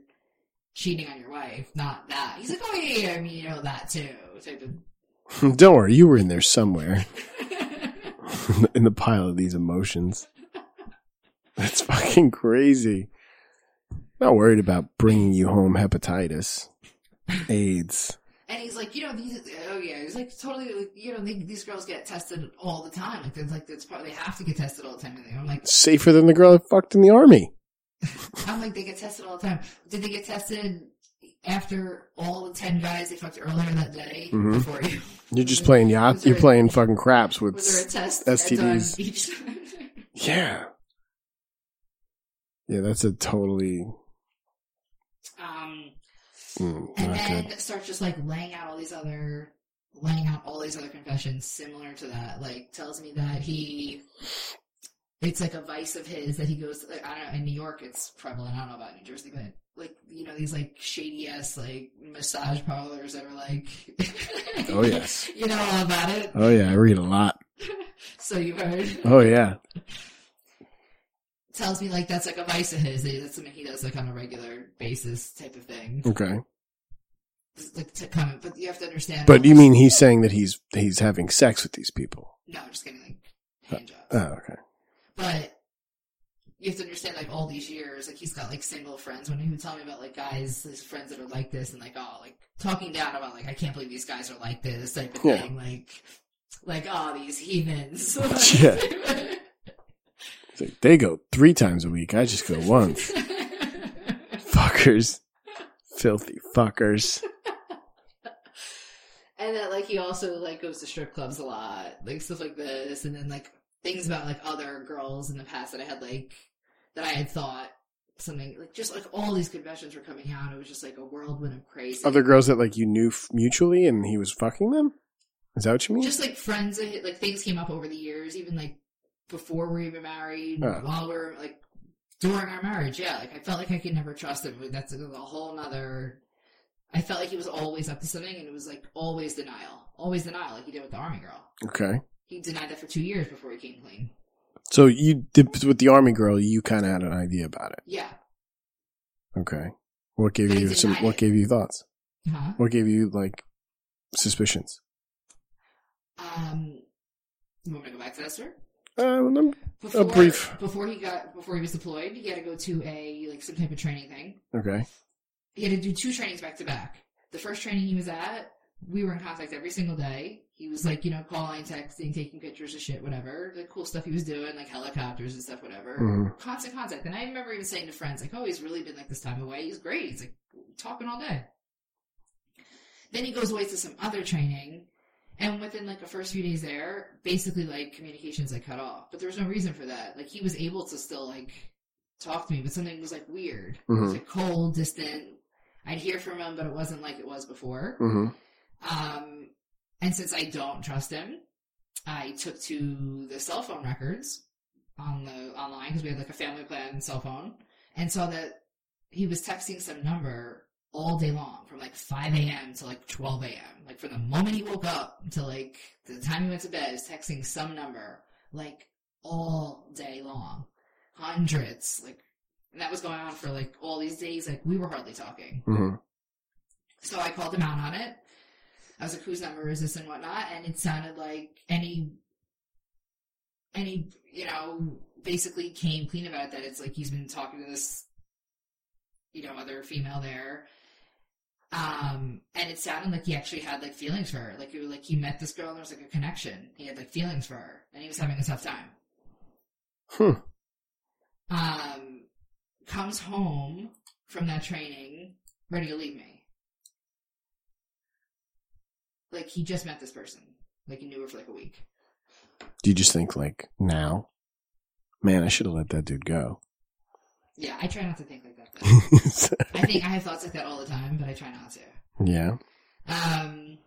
cheating on your wife, not that. He's like, oh yeah, yeah, I mean, you know that too, type of. Don't worry, you were in there somewhere in the pile of these emotions. That's fucking crazy. Not worried about bringing you home hepatitis, AIDS. And he's like, you know, these, oh yeah, he's like, totally, like, you know, they, these girls get tested all the time. Like, it's like, it's part, they have to get tested all the time. And I'm like, Safer than the girl that fucked in the army. I'm like, they get tested all the time. Did they get tested after all the 10 guys they fucked earlier that day? Mhm. Before you? You're just playing yacht. Was You're there- playing fucking craps with. Was there a test STDs. Yeah. Yeah, that's a totally Um, mm, and not then starts just like laying out all these other laying out all these other confessions similar to that like tells me that he it's like a vice of his that he goes like, i don't know in new york it's prevalent i don't know about new jersey but like you know these like shady ass like massage parlors that are like Oh, yes. you know all about it Oh yeah, I read a lot. so you've heard Oh yeah. Tells me like that's like a vice of his that's something he does like on a regular basis type of thing Okay. like to come but you have to understand But you mean he's saying that he's he's having sex with these people? No, I'm just getting like uh, hand jobs. Oh, okay. but you have to understand, like all these years, like he's got like single friends. When he would tell me about like guys, his friends that are like this, and like oh, like talking down about like I can't believe these guys are like this type of Yeah. thing, like like oh these heathens. Yeah. Like, they go three times a week. I just go once. Fuckers. Filthy fuckers. and that like he also like goes to strip clubs a lot, like stuff like this, and then like things about like other girls in the past that I had like that I had thought something like just like all these confessions were coming out. It was just like a whirlwind of crazy. Other girls that like you knew f- mutually and he was fucking them? Is that what you mean? just like friends, that- like things came up over the years, even like before we were even married, Oh. while we are like during our marriage. Yeah, like I felt like I could never trust him. That's a, whole nother. I felt like he was always up to something, and it was like always denial, always denial, like he did with the army girl. okay. He denied that for two years before he came clean. So you did with the army girl, you kind of had an idea about it. Yeah, Okay. What gave you some what gave you thoughts? huh? What gave you like suspicions? Um, you want me to go back to that story? Uh, Before, brief. Before he got, before he was deployed, he had to go to a like some type of training thing. okay. he had to do two trainings back to back. The first training he was at, we were in contact every single day. He was like, you know, calling, texting, taking pictures of shit, whatever. The cool stuff he was doing, like helicopters and stuff, whatever. Mhm. Constant contact. And I remember even saying to friends, like, oh, he's really been like this time away. He's great. He's like talking all day. Then he goes away to some other training. And within like the first few days there, basically like communications like cut off. But there was no reason for that. Like he was able to still like talk to me, but something was like weird. It was Mhm. like cold, distant. I'd hear from him, but it wasn't like it was before. hmm Um, and since I don't trust him, I took to the cell phone records on the online because we had like a family plan cell phone, and saw that he was texting some number all day long from like 5 a.m. to like 12 a.m. Like from the moment he woke up to like the time he went to bed, he was texting some number like all day long, hundreds like. And that was going on for like all these days. Like we were hardly talking. hmm So I called him out on it. I was like, whose number is this and whatnot? And it sounded like any, any, you know, basically came clean about it that it's like he's been talking to this, you know, other female there. Um, and it sounded like he actually had like feelings for her. Like, it was like he met this girl and there was like a connection. He had like feelings for her and he was having a tough time. Hmm. Um, comes home from that training ready to leave me. Like he just met this person. Like he knew her for like a week. Do you just think like now, man, I should have let that dude go? Yeah, I try not to think like that. I think I have thoughts like that all the time, but I try not to. yeah. Um,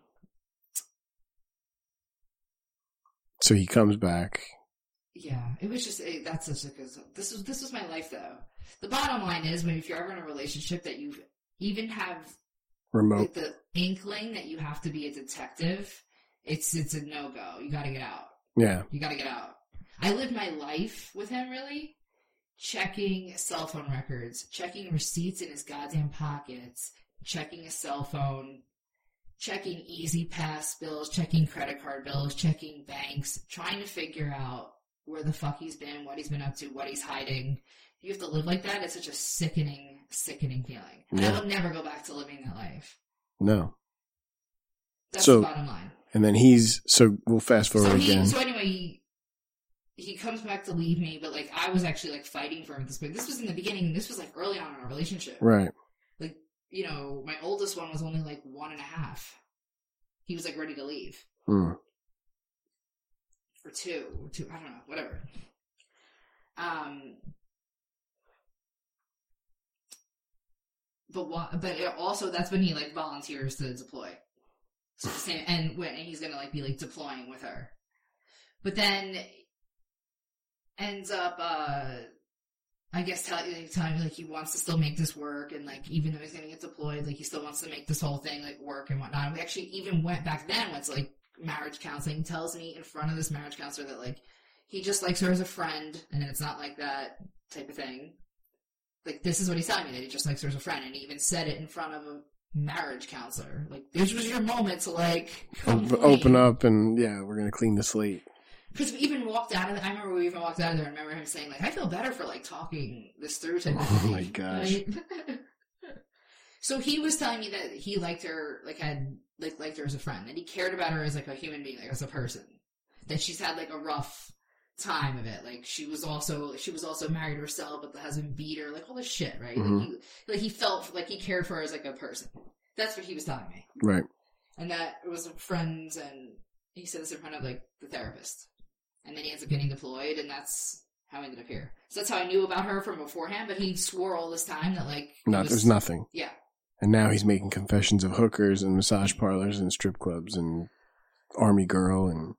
So he comes back. yeah, it was just it, that's such a good. This was this was my life though. The bottom line is, when if you're ever in a relationship that you even have Remote. like the inkling that you have to be a detective, it's it's a no go. You got to get out. Yeah. You got to get out. I lived my life with him really, checking cell phone records, checking receipts in his goddamn pockets, checking his cell phone, checking E-ZPass bills, checking credit card bills, checking banks, trying to figure out where the fuck he's been, what he's been up to, what he's hiding. You have to live like that. It's such a sickening, sickening feeling. Yeah. I will never go back to living that life. No. That's So- the bottom line. And then he's so we'll fast forward So, he, again. so anyway, he, comes back to leave me, but like I was actually like fighting for him at this point. This was in the beginning. This was like early on in our relationship. right. Like you know, my oldest one was only like one and a half. He was like ready to leave Hmm. for two, or two. I don't know, whatever. Um, but wha- but it also that's when he like volunteers to deploy. So same, and when he's gonna like be like deploying with her, but then ends up uh I guess telling like, telling me like he wants to still make this work and like even though he's gonna get deployed, like he still wants to make this whole thing like work and whatnot. And we actually even went back then went to like marriage counseling, tells me in front of this marriage counselor that like he just likes her as a friend and it's not like that type of thing. Like this is what he's telling me that he just likes her as a friend and he even said it in front of a marriage counselor. Like this was your moment to like open up and yeah, we're gonna clean the slate. Because we even walked out of. The, I remember we even walked out of there. and remember him saying like, "I feel better for like talking this through." to." Oh my gosh. right? so he was telling me that he liked her, like had like liked her as a friend, that he cared about her as like a human being, like as a person. That she's had like a rough time of it. Like she was also she was also married herself, but the husband beat her. Like all this shit, right? Mhm. Like, he, like he felt like he cared for her as like a person. That's what he was telling me Right. and that it was friends and he said this in front of like the therapist and then he ends up getting deployed and that's how I ended up here so that's how I knew about her from beforehand but he swore all this time that like No, was- there's nothing. yeah And now he's making confessions of hookers and massage parlors and strip clubs and army girl and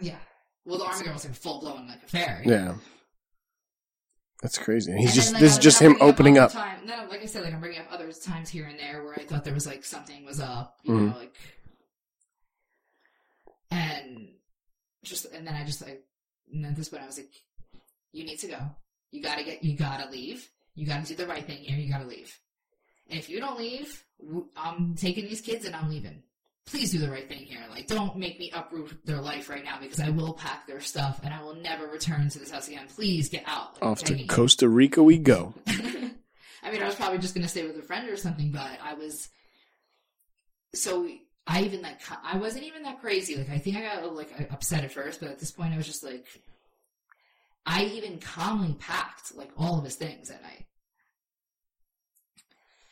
yeah well the army girl was like full-blown like affair yeah. That's crazy. He's And just then, like, this is just him opening other up. time, no like I said like I'm bringing up other times here and there where I thought there was like something was up you Mhm. know like and just and then I just like and at this point I was like you need to go you gotta get you gotta leave you gotta do the right thing here you gotta leave and if you don't leave I'm taking these kids and I'm leaving please do the right thing here like don't make me uproot their life right now because I will pack their stuff and I will never return to this house again please get out Like, Off to. Costa Rica we go. I mean, I was probably just gonna stay with a friend or something, but I was. So I even like I wasn't even that crazy. Like I think I got like upset at first, but at this point I was just like, I even calmly packed like all of his things that night.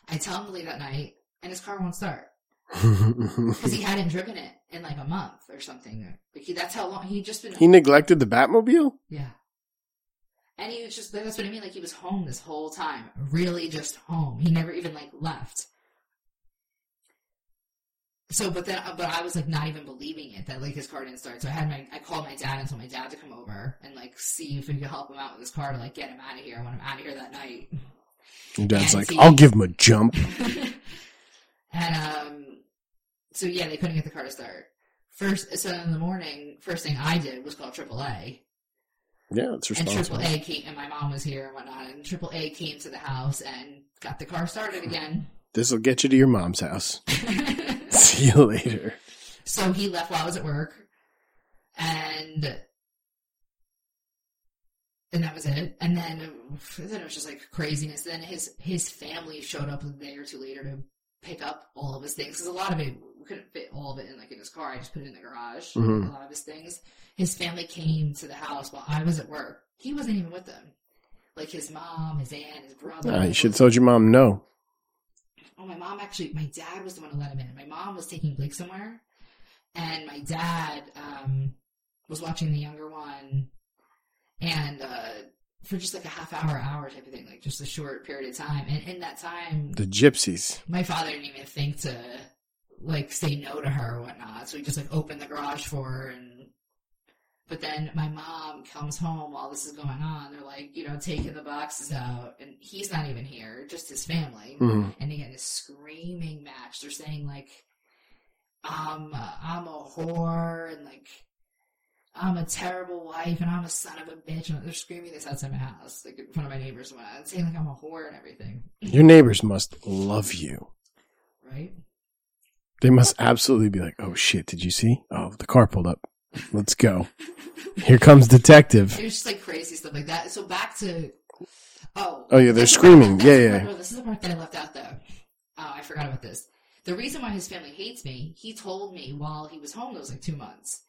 I tell him to leave that night, and his car won't start because he hadn't driven it in like a month or something. Like he, that's how long he just been. he neglected the Batmobile? Yeah. And he was just, that's what I mean, like he was home this whole time. Really just home. He never even like left. So, but then, but I was like not even believing it that like his car didn't start. So I had my, I called my dad and told my dad to come over and like see if we could help him out with his car to like get him out of here. I want him out of here that night. Your dad's And like, he- I'll give him a jump. and um, so yeah, they couldn't get the car to start. First, so in the morning, first thing I did was call AAA. Yeah, it's And responsible. AAA came, and my mom was here and whatnot, and AAA came to the house and got the car started again. This will get you to your mom's house. See you later. so he left while I was at work, and and that was it. And then then it was just like craziness. Then his his family showed up a day or two later to pick up all of his things because a lot of it we couldn't fit all of it in like in his car. I just put it in the garage. Mhm. A lot of his things. His family came to the house while I was at work. He wasn't even with them. Like his mom, his aunt, his brother. I you should have told your mom no. Oh, my mom actually, my dad was the one who let him in. My mom was taking Blake somewhere, and my dad um, was watching the younger one, and uh, for just like a half hour, hour type of thing, like just a short period of time. And in that time, The gypsies. my father didn't even think to like say no to her or whatnot. So he just like opened the garage for her and but then my mom comes home while this is going on. They're like, you know, taking the boxes out and he's not even here, just his family. Mhm. And they get this screaming match. They're saying like I'm a, I'm a whore and like I'm a terrible wife and I'm a son of a bitch and they're screaming this outside my house, like in front of my neighbors and whatnot, saying like I'm a whore and everything. Your neighbors must love you. Right? They must absolutely be like, oh shit, did you see? Oh, the car pulled up. Let's go. Here comes detective. It was just like crazy stuff like that. So back to oh Oh, yeah, they're screaming. Yeah, yeah. part- oh, this is the part that I left out though. Oh, I forgot about this. the reason why his family hates me, he told me while he was home those like two months.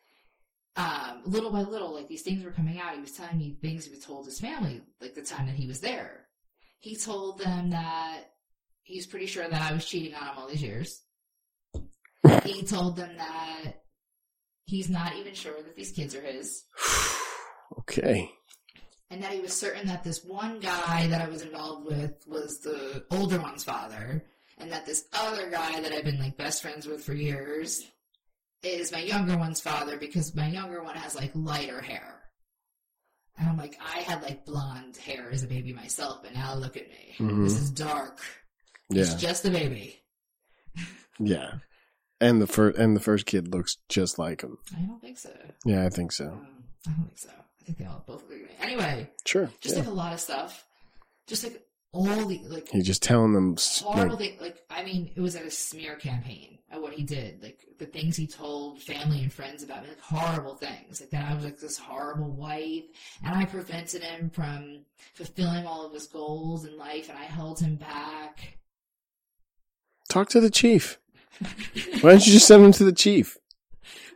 Um, little by little, like these things were coming out. He was telling me things he was told his family, like the time that he was there. He told them that he's pretty sure that I was cheating on him all these years. he told them that he's not even sure that these kids are his okay. and that he was certain that this one guy that I was involved with was the older one's father, and that this other guy that I've been like best friends with for years is my younger one's father because my younger one has like lighter hair. And I'm like, I had like blonde hair as a baby myself, but now look at me. Mhm. This is dark. Yeah. It's just a baby. Yeah. And the first and the first kid looks just like him. I don't think so. Yeah, I think so. Um, I don't think so. I think they all both agree. Anyway, Sure. just yeah. like a lot of stuff. Just like all the like He's just telling them horrible like, thing. Like, I mean, it was like a smear campaign of what he did. Like the things he told family and friends about me, like horrible things. Like that I was like this horrible wife, and I prevented him from fulfilling all of his goals in life, and I held him back. talk to the chief. Why don't you just send him to the chief?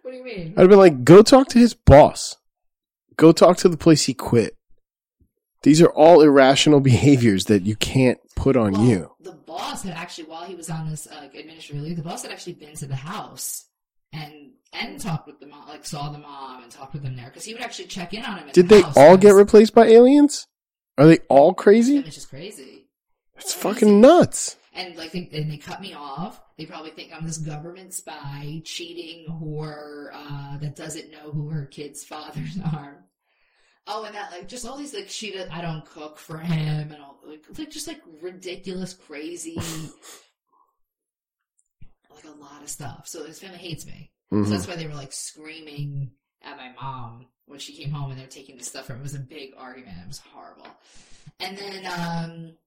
What do you mean? I'd have been like, go talk to his boss. Go talk to the place he quit. These are all irrational behaviors that you can't put on Well, you. The boss had actually, while he was on this uh, like, administrative leave, the boss had actually been to the house and and talked with the mom, like saw the mom and talked with them there because he would actually check in on him. At Did the they all get replaced by aliens? Are they all crazy? It's just crazy. It's fucking nuts. And like, they, and they cut me off. They probably think I'm this government spy, cheating whore uh, that doesn't know who her kids' fathers are. Oh, and that like just all these like she does, I don't cook for him and all like, like just like ridiculous, crazy, like a lot of stuff. So his family hates me. So Mhm. that's why they were like screaming at my mom when she came home and they're taking the stuff from. It was a big argument. It was horrible. And then um,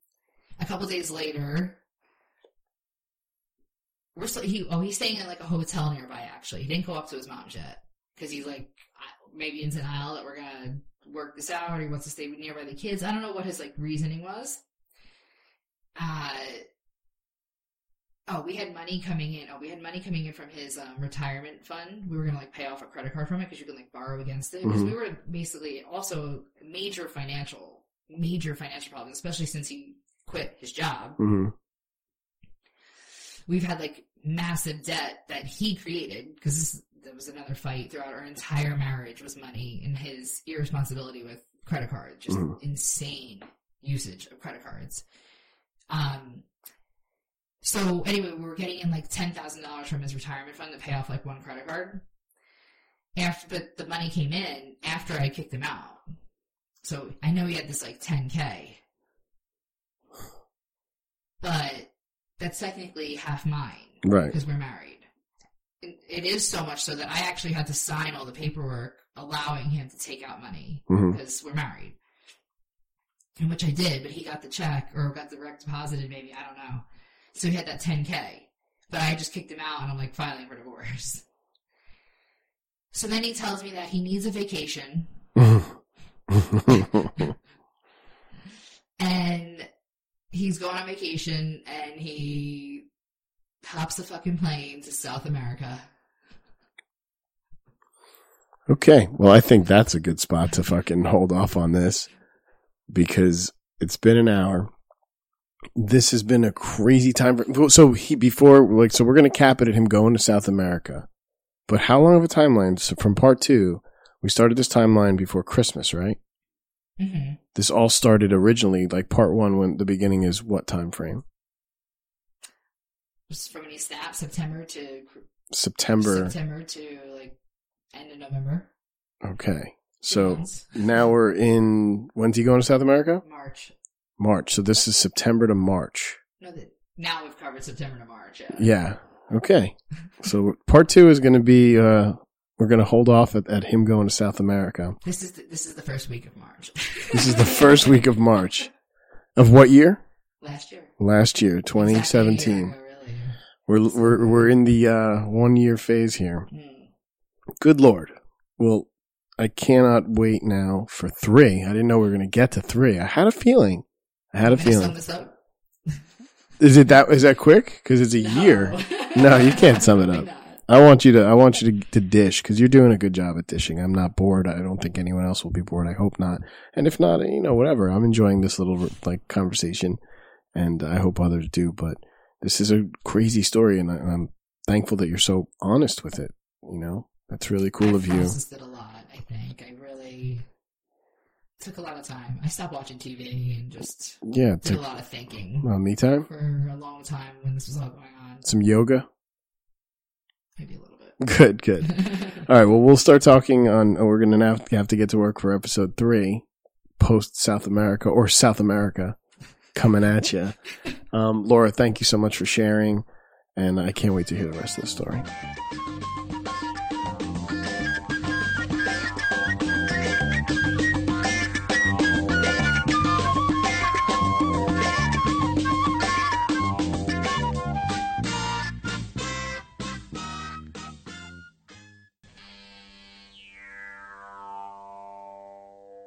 a couple days later, we're still, he oh he's staying in like a hotel nearby. Actually, he didn't go up to his mom's yet because he's like I- maybe in denial that we're gonna work this out or he wants to stay nearby the kids. I don't know what his like reasoning was. Uh, Oh, we had money coming in. Oh, we had money coming in from his um, retirement fund. We were gonna like pay off a credit card from it because you can like borrow against it. Because Mhm. we were basically also major financial, major financial problems, especially since he quit his job. Mhm. We've had like massive debt that he created because there was another fight throughout our entire marriage was money and his irresponsibility with credit cards, just Mhm. insane usage of credit cards. Um. So anyway, we were getting in like ten thousand dollars from his retirement fund to pay off like one credit card. After, but the money came in after I kicked him out. So I know he had this like ten k, but that's technically half mine Right. because we're married. It is so much so that I actually had to sign all the paperwork allowing him to take out money Mhm. because we're married. In which I did, but he got the check or got the direct deposited, maybe I don't know. So he had that 10k, but I just kicked him out, and I'm like filing for divorce. So then he tells me that he needs a vacation, and he's going on vacation, and he hops a fucking plane to South America. okay. Well, I think that's a good spot to fucking hold off on this because it's been an hour. This has been a crazy time. For, so he before like so we're gonna cap it at him going to South America. But how long of a timeline? So from part two, we started this timeline before Christmas, right? Mm-hmm. This all started originally like part one when the beginning is what time frame? Just from when he snapped, September to September. September to like end of November. Okay. So now we're in when's he going to South America? March. March. So this is September to March. No, that now we've covered September to March. Yeah. Yeah. Okay. So part two is going to be, uh, we're going to hold off at, at him going to South America. This is the, this is the first week of March. This is the first week of March. Of what year? last year. Last year, Exactly a year 2017. ago, really. We're, we're, we're in the, uh, one year phase here. Hmm. Good Lord. Well, I cannot wait now for three. I didn't know we were going to get to three. I had a feeling. I had a I'm gonna sum feeling. this up. Is it that, is that quick? Cause it's a No. year. No, you can't sum it up. I want you to. I want you to, to dish because you're doing a good job at dishing. I'm not bored. I don't think anyone else will be bored. I hope not. And if not, you know, whatever. I'm enjoying this little like conversation, and I hope others do. But this is a crazy story, and, I, I'm thankful that you're so honest with it. You know, that's really cool I of you. it a lot. I think I really took a lot of time. I stopped watching TV and just Yeah, did a lot of thinking well, me time. for a long time when this was all going on. Some yoga. Maybe a little bit. Good, good. All right. Well, we'll start talking on. We're going to have, have to get to work for episode three, post South America or South America, coming at you. Um, Laura, thank you so much for sharing, and I can't wait to hear the rest of the story.